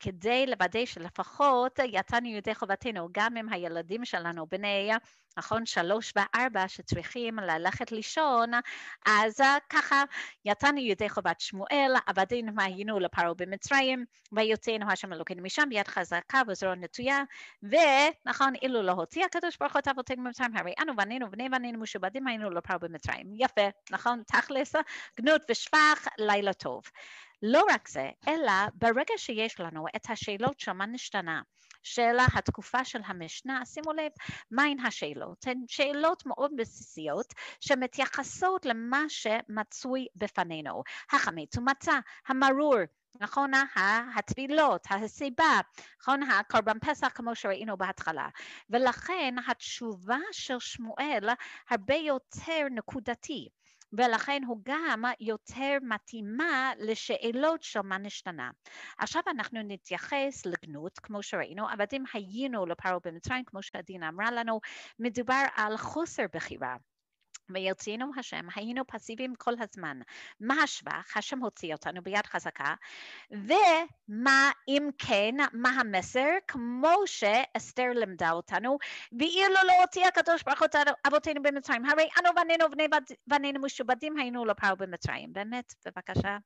כדי לוודא שלפחות יצאנו ידי חובתנו, גם עם הילדים שלנו, בני, נכון, שלוש וארבע, שצריכים ללכת לישון, אז ככה יצאנו ידי חובת שמואל, עבדינו היינו לפרעה במצרים, ויוצאנו השם אלוקינו משם ביד חזקה וזרוע נטויה, ונכון, אילו לא הוציא הקדוש ברוך הוא את אבותינו במצרים, הרי אנו בנינו ובני בנינו משועבדים היינו לפרעה במצרים. יפה, נכון? תכלס, גנות ושפח, לילה טוב. לא רק זה, אלא ברגע שיש לנו את השאלות של מה נשתנה, של התקופה של המשנה, שימו לב מהן השאלות. הן שאלות מאוד בסיסיות שמתייחסות למה שמצוי בפנינו. החמץ ומצה, המרור, נכון? הטבילות, הסיבה, נכון? הקורבן פסח כמו שראינו בהתחלה. ולכן התשובה של שמואל הרבה יותר נקודתי. ולכן הוא גם יותר מתאימה לשאלות של מה נשתנה. עכשיו אנחנו נתייחס לגנות, כמו שראינו, עבדים היינו לפרעה במצרים, כמו שעדינה אמרה לנו, מדובר על חוסר בחירה. וירצינו השם, היינו פסיביים כל הזמן. מה השבח? השם הוציא אותנו ביד חזקה, ומה אם כן, מה המסר? כמו שאסתר לימדה אותנו, ואילו לא הוציא הקדוש ברוך הוא אבותינו במצרים, הרי אנו בנינו ובני בנינו משובדים היינו לפרעה במצרים. באמת, בבקשה,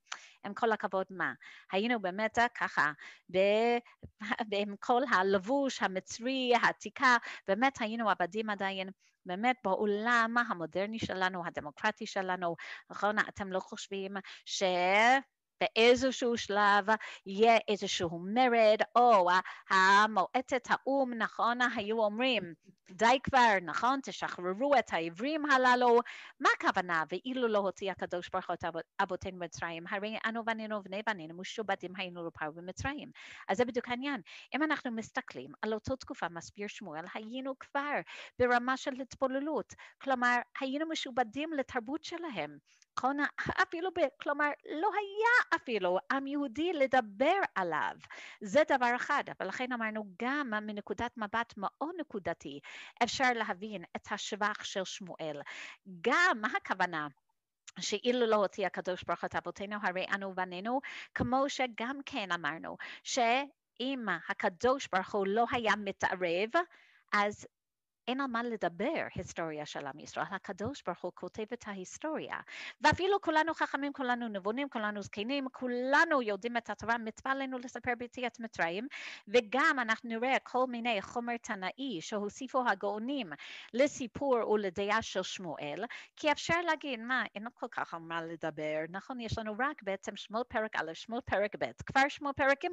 עם כל הכבוד, מה? היינו באמת ככה, עם כל הלבוש המצרי, העתיקה, באמת היינו עבדים עדיין. באמת בעולם המודרני שלנו, הדמוקרטי שלנו, נכון? אתם לא חושבים ש... באיזשהו שלב יהיה איזשהו מרד, או המועצת האו"ם, נכון, היו אומרים, די כבר, נכון, תשחררו את העברים הללו, מה הכוונה? ואילו לא הוציא הקדוש ברוך הוא את אבותינו במצרים, הרי אנו בנינו ובני בנינו משובדים היינו לפרעה במצרים. אז זה בדיוק העניין. אם אנחנו מסתכלים על אותו תקופה, מסביר שמואל, היינו כבר ברמה של התבוללות, כלומר, היינו משובדים לתרבות שלהם. נכון? אפילו, ב, כלומר, לא היה אפילו עם יהודי לדבר עליו. זה דבר אחד, אבל לכן אמרנו גם מנקודת מבט מאוד נקודתי אפשר להבין את השבח של שמואל. גם, מה הכוונה? שאילו לא הוציא הקדוש ברוך את אבותינו, הרי אנו בנינו, כמו שגם כן אמרנו, שאם הקדוש ברוך הוא לא היה מתערב, אז אין על מה לדבר היסטוריה של עם ישראל, הקדוש ברוך הוא כותב את ההיסטוריה. ואפילו כולנו חכמים, כולנו נבונים, כולנו זקנים, כולנו יודעים את התורה, מצווה עלינו לספר ביציאת מצרים, וגם אנחנו נראה כל מיני חומר תנאי שהוסיפו הגאונים לסיפור ולדעה של שמואל, כי אפשר להגיד, מה, אין כל כך על מה לדבר, נכון? יש לנו רק בעצם שמואל פרק א', שמואל פרק ב', כבר שמואל פרק ג',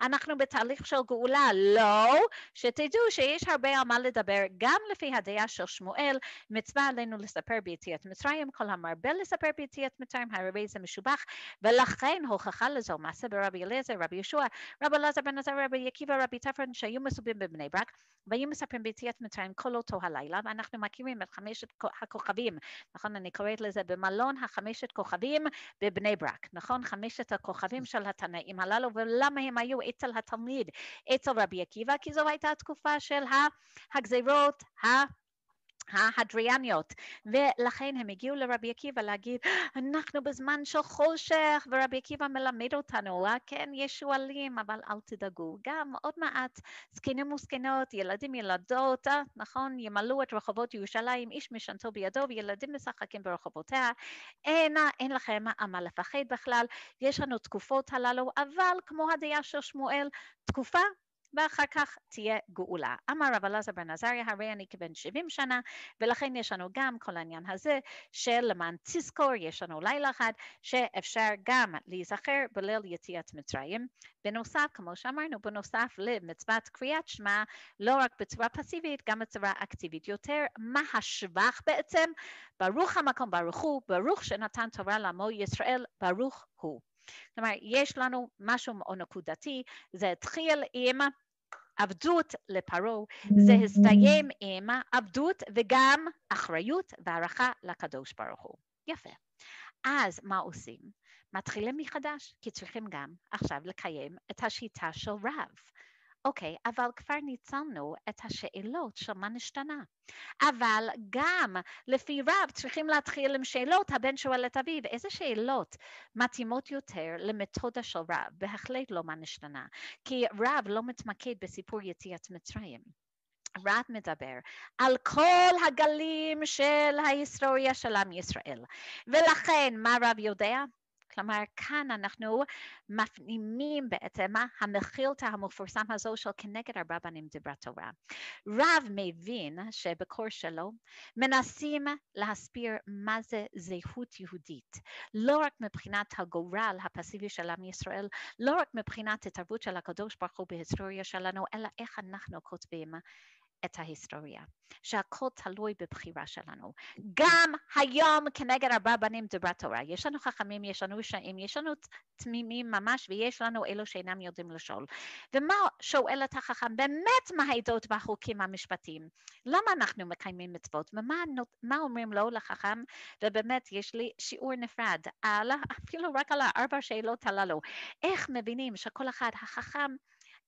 אנחנו בתהליך של גאולה. לא, שתדעו שיש הרבה על מה לדבר, גם גם לפי הדעה של שמואל, מצווה עלינו לספר ביציאת מצרים, כל המרבה לספר ביציאת מצרים, הרי זה משובח, ולכן הוכחה לזו מעשה ברבי אליעזר, רבי יהושע, רבי אלעזר בן עזר, רבי עקיבא, רבי טפרן, שהיו מסובים בבני ברק, והיו מספרים ביציאת מצרים כל אותו הלילה, ואנחנו מכירים את חמשת הכוכבים, נכון? אני קוראת לזה במלון החמשת כוכבים בבני ברק, נכון? חמשת הכוכבים של התנאים הללו, ולמה הם היו אצל התלמיד, אצל רבי עקיבא? כי זו הייתה התקופה של הגזירות ההדריאניות, ולכן הם הגיעו לרבי עקיבא להגיד, אנחנו בזמן של חושך, ורבי עקיבא מלמד אותנו, אה, כן, יש שועלים, אבל אל תדאגו. גם עוד מעט זקנים וזקנות, ילדים ילדות, אה, נכון, ימלאו את רחובות ירושלים, איש משנתו בידו, וילדים משחקים ברחובותיה. אין, אין לכם מה לפחד בכלל, יש לנו תקופות הללו, אבל כמו הדעה של שמואל, תקופה ואחר כך תהיה גאולה. אמר רב אלעזר בן עזריה, הרי אני כבן 70 שנה, ולכן יש לנו גם כל העניין הזה של למען תזכור, יש לנו לילה אחד שאפשר גם להיזכר בליל יציאת מצרים. בנוסף, כמו שאמרנו, בנוסף למצוות קריאת שמע, לא רק בצורה פסיבית, גם בצורה אקטיבית יותר. מה השבח בעצם? ברוך המקום, ברוך הוא, ברוך שנתן תורה לעמו ישראל, ברוך הוא. כלומר, יש לנו משהו מאוד נקודתי, זה התחיל עם עבדות לפרעה, זה הסתיים עם עבדות וגם אחריות והערכה לקדוש ברוך הוא. יפה. אז מה עושים? מתחילים מחדש, כי צריכים גם עכשיו לקיים את השיטה של רב. אוקיי, אבל כבר ניצלנו את השאלות של מה נשתנה. אבל גם לפי רב צריכים להתחיל עם שאלות, הבן שואל את אביו, איזה שאלות מתאימות יותר למתודה של רב? בהחלט לא מה נשתנה, כי רב לא מתמקד בסיפור יציאת מצרים. רב מדבר על כל הגלים של ההיסטוריה של עם ישראל. ולכן, מה רב יודע? כלומר, כאן אנחנו מפנימים בעצם מה המחילתא המפורסם הזו של כנגד ארבע בנים דיברה תורה. רב מבין שבקור שלו מנסים להסביר מה זה זהות יהודית, לא רק מבחינת הגורל הפסיבי של עם ישראל, לא רק מבחינת התערבות של הקדוש ברוך הוא בהיסטוריה שלנו, אלא איך אנחנו כותבים את ההיסטוריה, שהכל תלוי בבחירה שלנו. גם היום כנגד ארבע בנים דברת תורה, יש לנו חכמים, יש לנו רשעים, יש לנו תמימים ממש, ויש לנו אלו שאינם יודעים לשאול. ומה שואל את החכם? באמת מה העדות והחוקים המשפטיים? למה אנחנו מקיימים מצוות? ומה אומרים לו לחכם? ובאמת יש לי שיעור נפרד על, אפילו רק על הארבע שאלות הללו. איך מבינים שכל אחד, החכם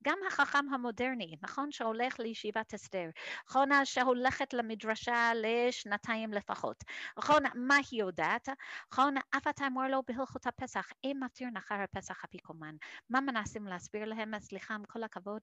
גם החכם המודרני, נכון, שהולך לישיבת הסדר, נכון, שהולכת למדרשה לשנתיים לפחות, נכון, מה היא יודעת, נכון, אף אתה אמר לו בהלכות הפסח, אין מתיר נחר הפסח אפיקומן, מה מנסים להסביר להם, סליחה, עם כל הכבוד,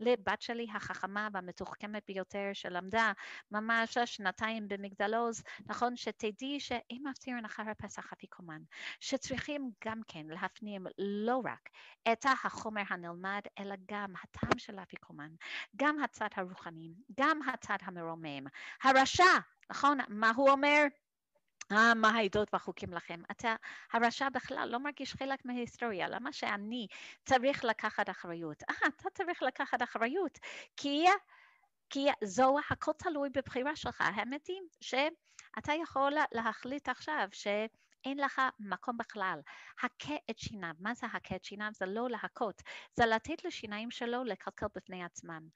לבת שלי החכמה והמתוחכמת ביותר שלמדה ממש שנתיים במגדל עוז, נכון שתדעי שאין מפטיר אחר הפסח אפיקומן, שצריכים גם כן להפנים לא רק את החומר הנלמד, אלא גם הטעם של האפיקומן, גם הצד הרוחני, גם הצד המרומם. הרשע, נכון, מה הוא אומר? אה, מה העדות והחוקים לכם. אתה, הרשע בכלל לא מרגיש חלק מההיסטוריה, למה שאני צריך לקחת אחריות? אה, אתה צריך לקחת אחריות, כי, כי זו, הכל תלוי בבחירה שלך. האמת היא שאתה יכול להחליט עכשיו ש... אין לך מקום בכלל. הכה את שיניו, מה זה הכה את שיניו? זה לא להכות, זה לתת לשיניים שלו לקלקל בפני עצמם.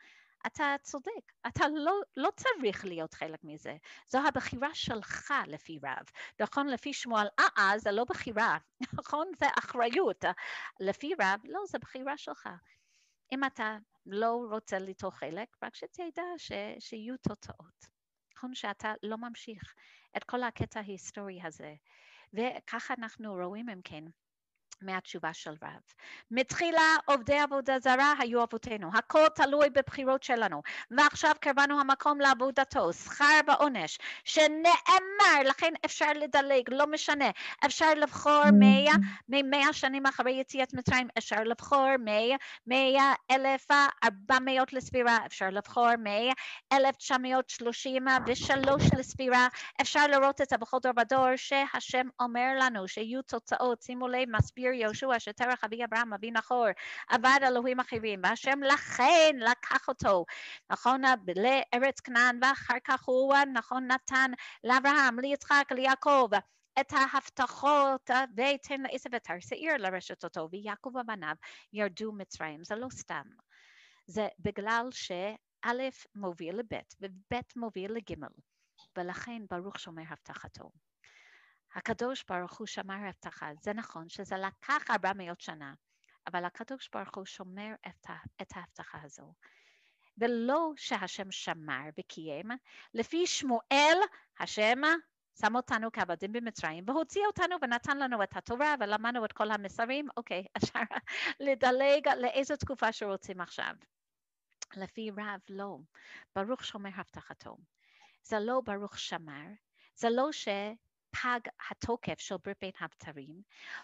אתה צודק, אתה לא, לא צריך להיות חלק מזה, זו הבחירה שלך לפי רב, נכון? לפי שמואל, אה, אה, זה לא בחירה, נכון? זה אחריות, לפי רב, לא, זה בחירה שלך. אם אתה לא רוצה ליטול חלק, רק שתדע ש, שיהיו תוצאות, נכון? שאתה לא ממשיך את כל הקטע ההיסטורי הזה, וככה אנחנו רואים אם כן. מהתשובה של רב. מתחילה עובדי עבודה זרה היו אבותינו, הכל תלוי בבחירות שלנו, ועכשיו קרבנו המקום לעבודתו, שכר ועונש, שנאמר, לכן אפשר לדלג, לא משנה, אפשר לבחור מאה, ממאה שנים אחרי יציאת מצרים, אפשר לבחור מאה אלף ארבע מאות לספירה, אפשר לבחור מאלף תשע מאות שלושים ושלוש לספירה, אפשר לראות את זה בכל דור ודור, שהשם אומר לנו שיהיו תוצאות, שימו לב, מסביר מסביר יהושע שתרח אבי אברהם אבי נחור עבד אלוהים אחרים והשם לכן לקח אותו נכון? לארץ כנען ואחר כך הוא נכון? נתן לאברהם ליצחק ליעקב את ההבטחות ויתן לעשב את הר שעיר לרשת אותו ויעקב ובניו ירדו מצרים. זה לא סתם. זה בגלל שא' מוביל לב' וב' מוביל לג' ולכן ברוך שומר הבטחתו הקדוש ברוך הוא שמר הבטחה. זה נכון שזה לקח 400 שנה, אבל הקדוש ברוך הוא שומר את ההבטחה הזו. ולא שהשם שמר וקיים, לפי שמואל, השם שם אותנו כעבדים במצרים והוציא אותנו ונתן לנו את התורה ולמדנו את כל המסרים, אוקיי, אפשר לדלג לאיזו תקופה שרוצים עכשיו. לפי רב לא, ברוך שומר הבטחתו. זה לא ברוך שמר, זה לא ש... פג התוקף של ברית הבתרים,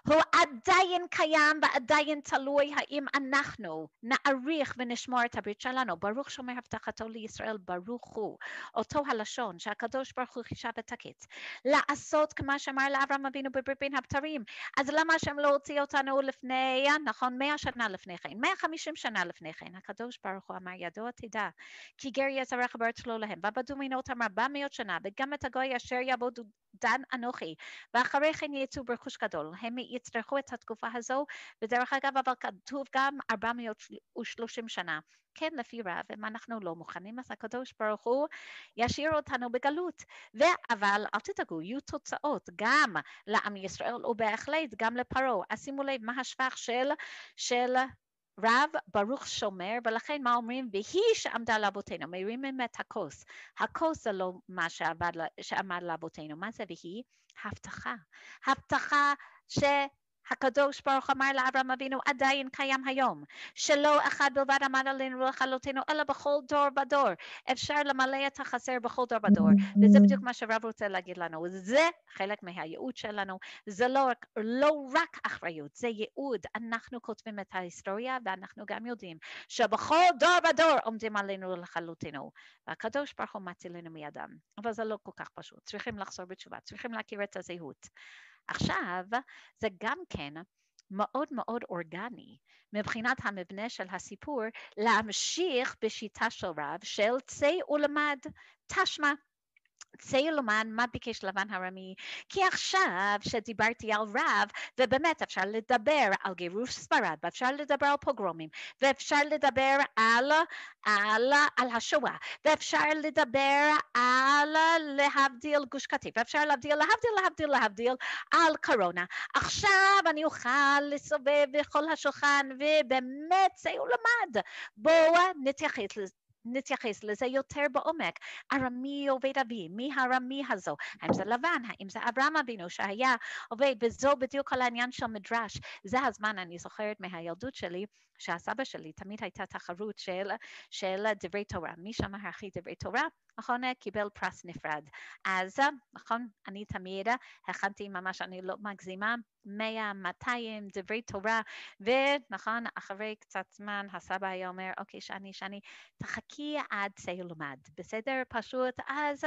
הוא עדיין קיים ועדיין תלוי האם אנחנו נעריך ונשמור את הברית שלנו. ברוך שומר הבטחתו לישראל, ברוך הוא. אותו הלשון שהקדוש ברוך הוא את הקץ. לעשות כמו שאמר לאברהם אבינו בברית בין הבתרים. אז למה השם לא הוציא אותנו לפני, נכון, מאה שנה לפני כן, מאה חמישים שנה לפני כן, הקדוש ברוך הוא אמר ידוע תדע, כי גר יזרח בארץ לא להם, ועבדו מינות אמר ארבע מאות שנה, וגם את הגוי אשר יעבוד דן אנוכי, ואחרי כן יצאו ברכוש גדול. הם יצטרכו את התקופה הזו, ודרך אגב, אבל כתוב גם 430 שנה. כן, לפי רב, אם אנחנו לא מוכנים, אז הקדוש ברוך הוא ישאיר אותנו בגלות. אבל אל תדאגו, יהיו תוצאות גם לעם ישראל, ובהחלט גם לפרעה. אז שימו לב מה השבח של, של רב ברוך שומר, ולכן מה אומרים? והיא שעמדה לאבותינו, מרימים את הכוס. הכוס זה לא מה שעמד לאבותינו, מה זה והיא? הבטחה. הבטחה ש... הקדוש ברוך אמר לאברהם אבינו עדיין קיים היום, שלא אחד בלבד עמד עלינו לכלותנו, אלא בכל דור ודור. אפשר למלא את החסר בכל דור ודור, וזה בדיוק מה שרב רוצה להגיד לנו. זה חלק מהייעוד שלנו, זה לא, לא רק אחריות, זה ייעוד. אנחנו כותבים את ההיסטוריה, ואנחנו גם יודעים שבכל דור ודור עומדים עלינו לכלותנו, והקדוש ברוך הוא מצילנו מידם. אבל זה לא כל כך פשוט, צריכים לחזור בתשובה, צריכים להכיר את הזהות. עכשיו, זה גם כן מאוד מאוד אורגני מבחינת המבנה של הסיפור, להמשיך בשיטה של רב של צא ולמד, תשמע. צא ולמד מה ביקש לבן הרמי, כי עכשיו שדיברתי על רב, ובאמת אפשר לדבר על גירוש ספרד, ואפשר לדבר על פוגרומים, ואפשר לדבר על, על, על השואה, ואפשר לדבר על להבדיל גוש קטיף, ואפשר להבדיל, להבדיל, להבדיל, להבדיל על קורונה. עכשיו אני אוכל לסובב בכל השולחן, ובאמת צא ולמד. בואו נתייחס נתייחס לזה יותר בעומק. ארמי עובד אבי, מי הרמי הזו? האם זה לבן? האם זה אברהם אבינו שהיה עובד? וזו בדיוק כל העניין של מדרש. זה הזמן, אני זוכרת מהילדות שלי, שהסבא שלי תמיד הייתה תחרות של, של דברי תורה. מי שאמר הכי דברי תורה, נכון, קיבל פרס נפרד. אז נכון, אני תמיד הכנתי ממש, אני לא מגזימה, 100, 200 דברי תורה, ונכון, אחרי קצת זמן הסבא היה אומר, אוקיי, שני, שני, תחכי עד סיילומד, בסדר? פשוט, אז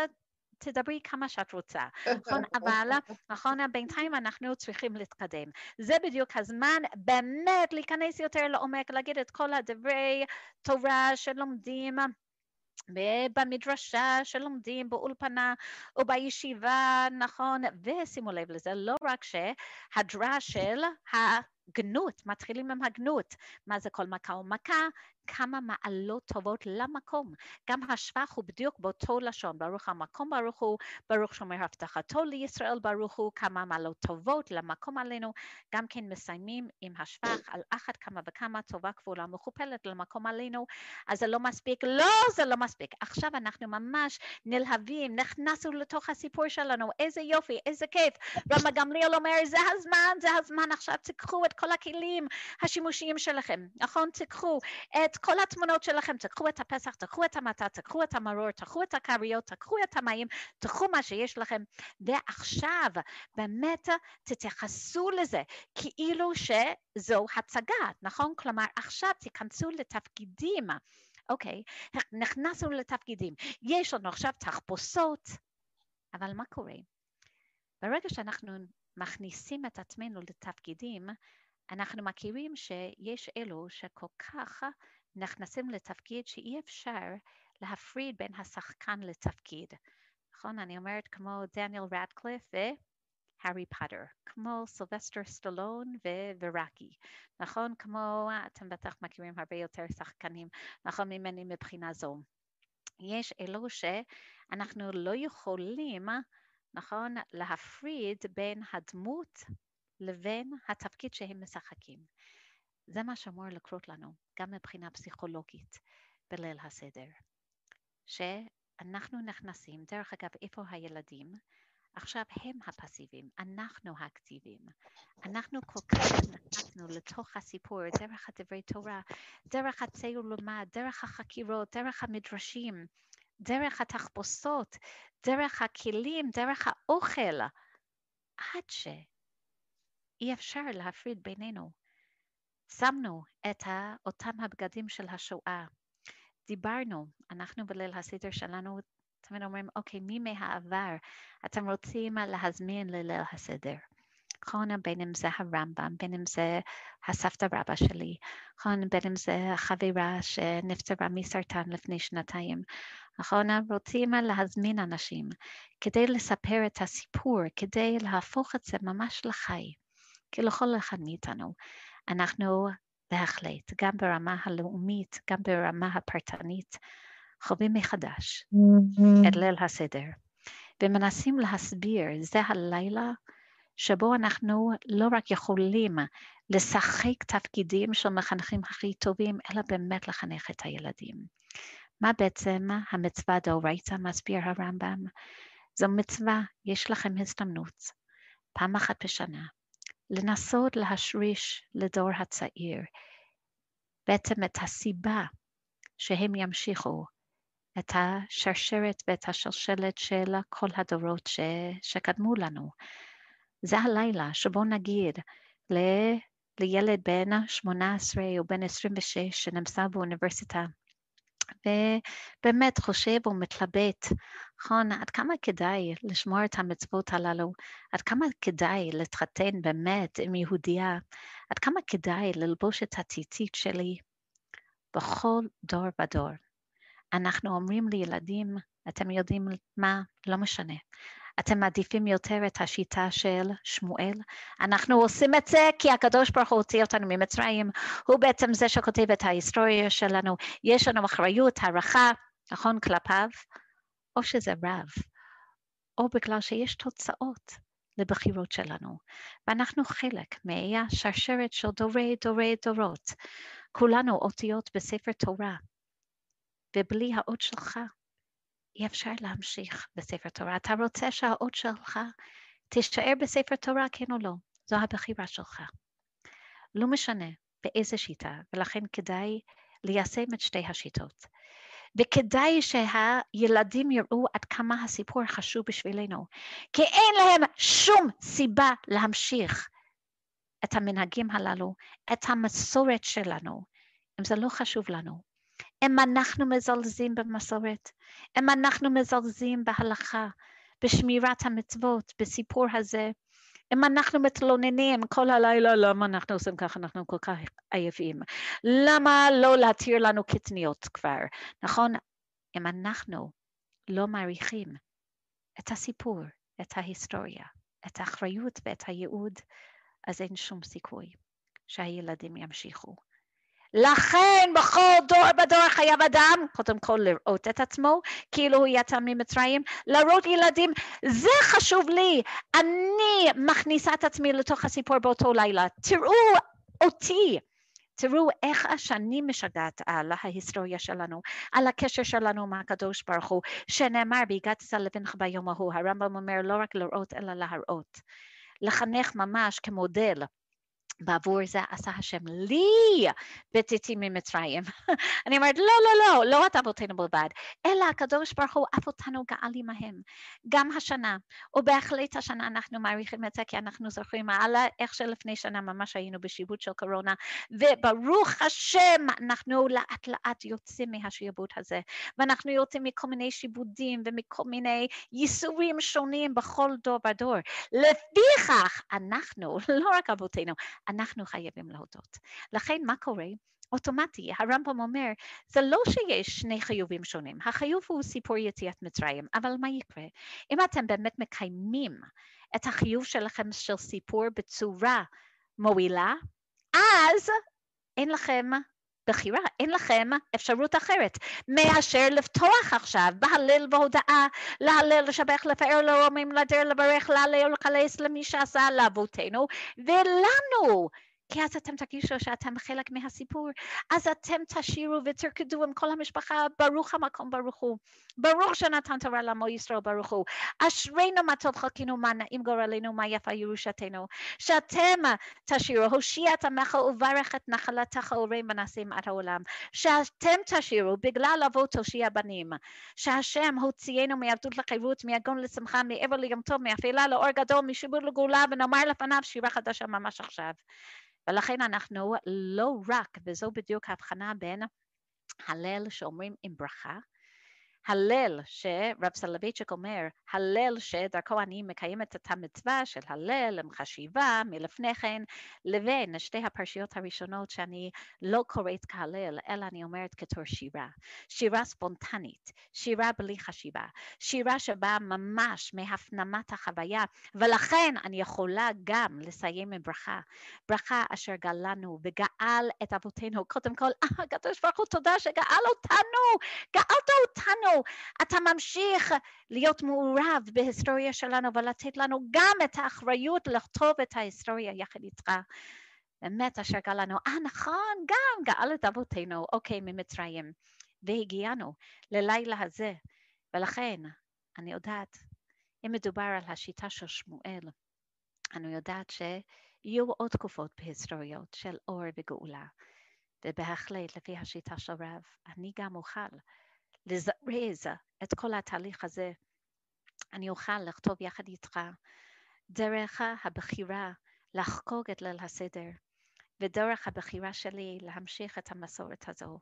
תדברי כמה שאת רוצה, נכון? אבל נכון, בינתיים אנחנו צריכים להתקדם. זה בדיוק הזמן באמת להיכנס יותר לעומק, להגיד את כל הדברי תורה שלומדים. במדרשה שלומדים באולפנה או בישיבה, נכון, ושימו לב לזה, לא רק שהדרש של הגנות, מתחילים עם הגנות, מה זה כל מכה ומכה, כמה מעלות טובות למקום. גם השבח הוא בדיוק באותו לשון, ברוך המקום ברוך הוא, ברוך שומר הבטחתו לישראל ברוך הוא, כמה מעלות טובות למקום עלינו. גם כן מסיימים עם השבח על אחת כמה וכמה טובה כפולה מכופלת למקום עלינו. אז זה לא מספיק, לא, זה לא מספיק. עכשיו אנחנו ממש נלהבים, נכנסנו לתוך הסיפור שלנו, איזה יופי, איזה כיף. רמא גמליאל אומר, זה הזמן, זה הזמן, עכשיו תיקחו את כל הכלים השימושיים שלכם, נכון? תיקחו את כל התמונות שלכם, תקחו את הפסח, תקחו את המטה, תקחו את המרור, תקחו את הכריות, תקחו את המים, תקחו מה שיש לכם, ועכשיו באמת תתייחסו לזה כאילו שזו הצגה, נכון? כלומר, עכשיו תיכנסו לתפקידים. אוקיי, okay, נכנסנו לתפקידים, יש לנו עכשיו תחפושות, אבל מה קורה? ברגע שאנחנו מכניסים את עצמנו לתפקידים, אנחנו מכירים שיש אלו שכל כך נכנסים לתפקיד שאי אפשר להפריד בין השחקן לתפקיד. נכון? אני אומרת כמו דניאל רדקליף והארי פוטר, כמו סילבסטר סטלון ורוקי, נכון? כמו, אתם בטח מכירים הרבה יותר שחקנים, נכון ממני מבחינה זו. יש אלו שאנחנו לא יכולים, נכון, להפריד בין הדמות לבין התפקיד שהם משחקים. זה מה שאמור לקרות לנו, גם מבחינה פסיכולוגית, בליל הסדר. שאנחנו נכנסים, דרך אגב, איפה הילדים? עכשיו הם הפסיביים, אנחנו האקטיביים. אנחנו כל כך נכנסנו לתוך הסיפור, דרך הדברי תורה, דרך הציור לומד, דרך החקירות, דרך המדרשים, דרך התחפושות, דרך הכלים, דרך האוכל, עד שאי אפשר להפריד בינינו. שמנו את אותם הבגדים של השואה. דיברנו, אנחנו בליל הסדר שלנו תמיד אומרים, אוקיי, מי מהעבר אתם רוצים להזמין לליל הסדר? נכון, בין אם זה הרמב"ם, בין אם זה הסבתא רבא שלי, נכון, בין אם זה חברה שנפטרה מסרטן לפני שנתיים, נכון, רוצים להזמין אנשים כדי לספר את הסיפור, כדי להפוך את זה ממש לחי, כי לכל אחד מאיתנו אנחנו בהחלט, גם ברמה הלאומית, גם ברמה הפרטנית, חווים מחדש mm-hmm. את ליל הסדר, ומנסים להסביר, זה הלילה שבו אנחנו לא רק יכולים לשחק תפקידים של מחנכים הכי טובים, אלא באמת לחנך את הילדים. מה בעצם המצווה דאורייתא מסביר הרמב"ם? זו מצווה, יש לכם הזדמנות, פעם אחת בשנה, לנסות להשריש לדור הצעיר בעצם את הסיבה שהם ימשיכו את השרשרת ואת השלשלת של כל הדורות ש, שקדמו לנו. זה הלילה שבו נגיד ל, לילד בן 18 או בן 26 שנמצא באוניברסיטה ובאמת חושב ומתלבט, נכון, עד כמה כדאי לשמור את המצוות הללו, עד כמה כדאי להתחתן באמת עם יהודייה, עד כמה כדאי ללבוש את הציצית שלי בכל דור ודור. אנחנו אומרים לילדים, אתם יודעים מה? לא משנה. אתם מעדיפים יותר את השיטה של שמואל? אנחנו עושים את זה כי הקדוש ברוך הוא הוציא אותנו ממצרים, הוא בעצם זה שכותב את ההיסטוריה שלנו, יש לנו אחריות, הערכה, נכון, כלפיו, או שזה רב, או בגלל שיש תוצאות לבחירות שלנו, ואנחנו חלק מהשרשרת של דורי דורי דורות. כולנו אותיות בספר תורה, ובלי האות שלך אי אפשר להמשיך בספר תורה. אתה רוצה שהאות שלך תישאר בספר תורה, כן או לא? זו הבחירה שלך. לא משנה באיזה שיטה, ולכן כדאי ליישם את שתי השיטות. וכדאי שהילדים יראו עד כמה הסיפור חשוב בשבילנו, כי אין להם שום סיבה להמשיך את המנהגים הללו, את המסורת שלנו, אם זה לא חשוב לנו. אם אנחנו מזלזים במסורת, אם אנחנו מזלזים בהלכה, בשמירת המצוות, בסיפור הזה, אם אנחנו מתלוננים כל הלילה למה אנחנו עושים ככה, אנחנו כל כך עייפים, למה לא להתיר לנו קטניות כבר, נכון? אם אנחנו לא מעריכים את הסיפור, את ההיסטוריה, את האחריות ואת הייעוד, אז אין שום סיכוי שהילדים ימשיכו. לכן בכל דור בדור חייב אדם, קודם כל לראות את עצמו, כאילו הוא יצא ממצרים, להראות ילדים, זה חשוב לי, אני מכניסה את עצמי לתוך הסיפור באותו לילה, תראו אותי. תראו איך השנים משגעת על ההיסטוריה שלנו, על הקשר שלנו עם הקדוש ברוך הוא, שנאמר בהגעת לבנך ביום ההוא, הרמב"ם אומר לא רק לראות אלא להראות. לחנך ממש כמודל בעבור זה עשה השם לי בצאתי ממצרים. אני אומרת, לא, לא, לא, לא את אבותינו בלבד, אלא הקדוש ברוך הוא אף אותנו גאל עמהם. גם השנה, ובהחלט השנה אנחנו מעריכים את זה, כי אנחנו זוכרים על איך שלפני שנה ממש היינו בשיבוט של קורונה, וברוך השם אנחנו לאט לאט יוצאים מהשיבוט הזה, ואנחנו יוצאים מכל מיני שיבודים ומכל מיני ייסורים שונים בכל דור ודור. לפיכך אנחנו, לא רק אבותינו, אנחנו חייבים להודות. לכן מה קורה? אוטומטי, הרמב"ם אומר, זה לא שיש שני חיובים שונים, החיוב הוא סיפור יציאת מצרים, אבל מה יקרה? אם אתם באמת מקיימים את החיוב שלכם של סיפור בצורה מועילה, אז אין לכם בחירה, אין לכם אפשרות אחרת מאשר לפתוח עכשיו בהלל והודאה, להלל, לשבח, לפאר, לרומים, לדר, לברך, להלל, לכלס למי שעשה לאבותינו ולנו. כי אז אתם תרגישו שאתם חלק מהסיפור, אז אתם תשירו ותרקדו עם כל המשפחה, ברוך המקום ברוך הוא, ברוך שנתן תורה לעמו ישראל ברוך הוא, אשרינו מה טוב חלקינו מה נעים גורלנו מה יפה ירושתנו, שאתם תשירו, הושיע את עמך וברך את נחלתך הורים מנסים עד העולם, שאתם תשירו בגלל אבות תושיע בנים, שהשם הוציאנו מעבדות לחירות, מהגון לשמחה, מעבר ליום טוב, מאפלה לאור גדול, משיבוד לגאולה, ונאמר לפניו שירה חדשה ממש עכשיו. ולכן אנחנו לא רק, וזו בדיוק ההבחנה בין הלל שאומרים עם ברכה, הלל שרב סלוויצ'ק אומר, הלל שדרכו אני מקיימת את המצווה של הלל עם חשיבה מלפני כן, לבין שתי הפרשיות הראשונות שאני לא קוראת כהלל, אלא אני אומרת כתור שירה. שירה ספונטנית, שירה בלי חשיבה, שירה שבאה ממש מהפנמת החוויה, ולכן אני יכולה גם לסיים עם ברכה. ברכה אשר גאלנו וגאל את אבותינו. קודם כל, הקדוש ברוך הוא תודה שגאל אותנו, גאלת אותנו. אתה ממשיך להיות מעורב בהיסטוריה שלנו ולתת לנו גם את האחריות לכתוב את ההיסטוריה יחד איתך. באמת אשר גלנו, אה נכון, גם גאל את אבותינו, אוקיי, ממצרים. והגיענו ללילה הזה, ולכן אני יודעת, אם מדובר על השיטה של שמואל, אני יודעת שיהיו עוד תקופות בהיסטוריות של אור וגאולה, ובהחלט לפי השיטה של רב, אני גם אוכל לזרז את כל התהליך הזה. אני אוכל לכתוב יחד איתך דרך הבחירה לחגוג את ליל הסדר, ודרך הבחירה שלי להמשיך את המסורת הזו,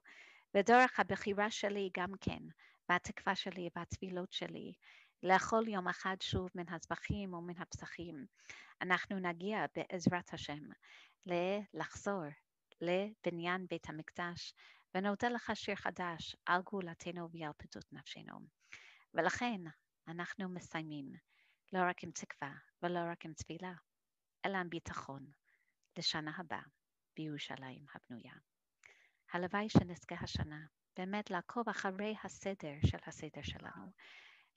ודרך הבחירה שלי גם כן, והתקווה שלי והתפילות שלי, לאכול יום אחד שוב מן הזבחים ומן הפסחים. אנחנו נגיע בעזרת השם לחזור לבניין בית המקדש, ונודה לך שיר חדש על גאולתנו ועל פדות נפשנו. ולכן אנחנו מסיימים לא רק עם תקווה ולא רק עם תפילה, אלא עם ביטחון לשנה הבאה בירושלים הבנויה. הלוואי שנזכה השנה באמת לעקוב אחרי הסדר של הסדר שלנו,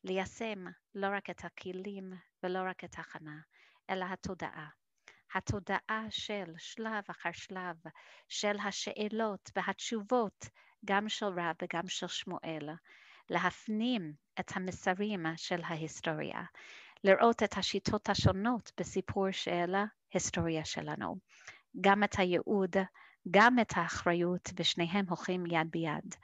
ליישם לא רק את הכלים ולא רק את ההכנה, אלא התודעה. התודעה של שלב אחר שלב, של השאלות והתשובות, גם של רב וגם של שמואל, להפנים את המסרים של ההיסטוריה, לראות את השיטות השונות בסיפור של ההיסטוריה שלנו, גם את הייעוד, גם את האחריות, ושניהם הולכים יד ביד.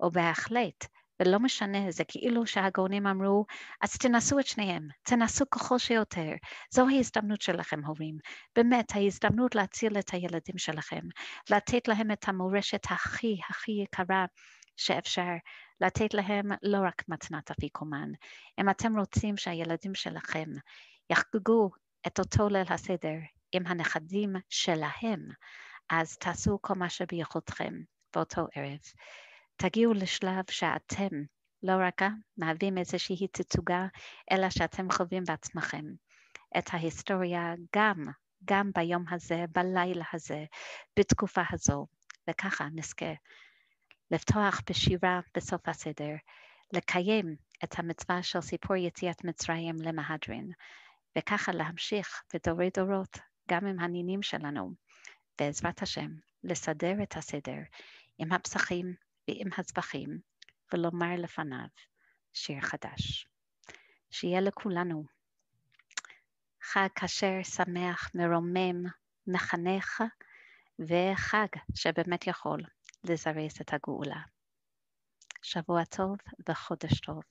ובהחלט, ולא משנה, זה כאילו שהגאונים אמרו, אז תנסו את שניהם, תנסו ככל שיותר. זו ההזדמנות שלכם, הורים. באמת, ההזדמנות להציל את הילדים שלכם, לתת להם את המורשת הכי הכי יקרה שאפשר, לתת להם לא רק מתנת אפיקומן. אם אתם רוצים שהילדים שלכם יחגגו את אותו ליל הסדר עם הנכדים שלהם, אז תעשו כל מה שביכולתכם באותו ערב. תגיעו לשלב שאתם לא רק מהווים איזושהי תצוגה, אלא שאתם חווים בעצמכם את ההיסטוריה גם, גם ביום הזה, בלילה הזה, בתקופה הזו, וככה נזכה לפתוח בשירה בסוף הסדר, לקיים את המצווה של סיפור יציאת מצרים למהדרין, וככה להמשיך בדורי דורות, גם עם הנינים שלנו, בעזרת השם, לסדר את הסדר עם הפסחים ועם הזבחים, ולומר לפניו שיר חדש. שיהיה לכולנו חג כשר, שמח, מרומם, מחנך, וחג שבאמת יכול לזרז את הגאולה. שבוע טוב וחודש טוב.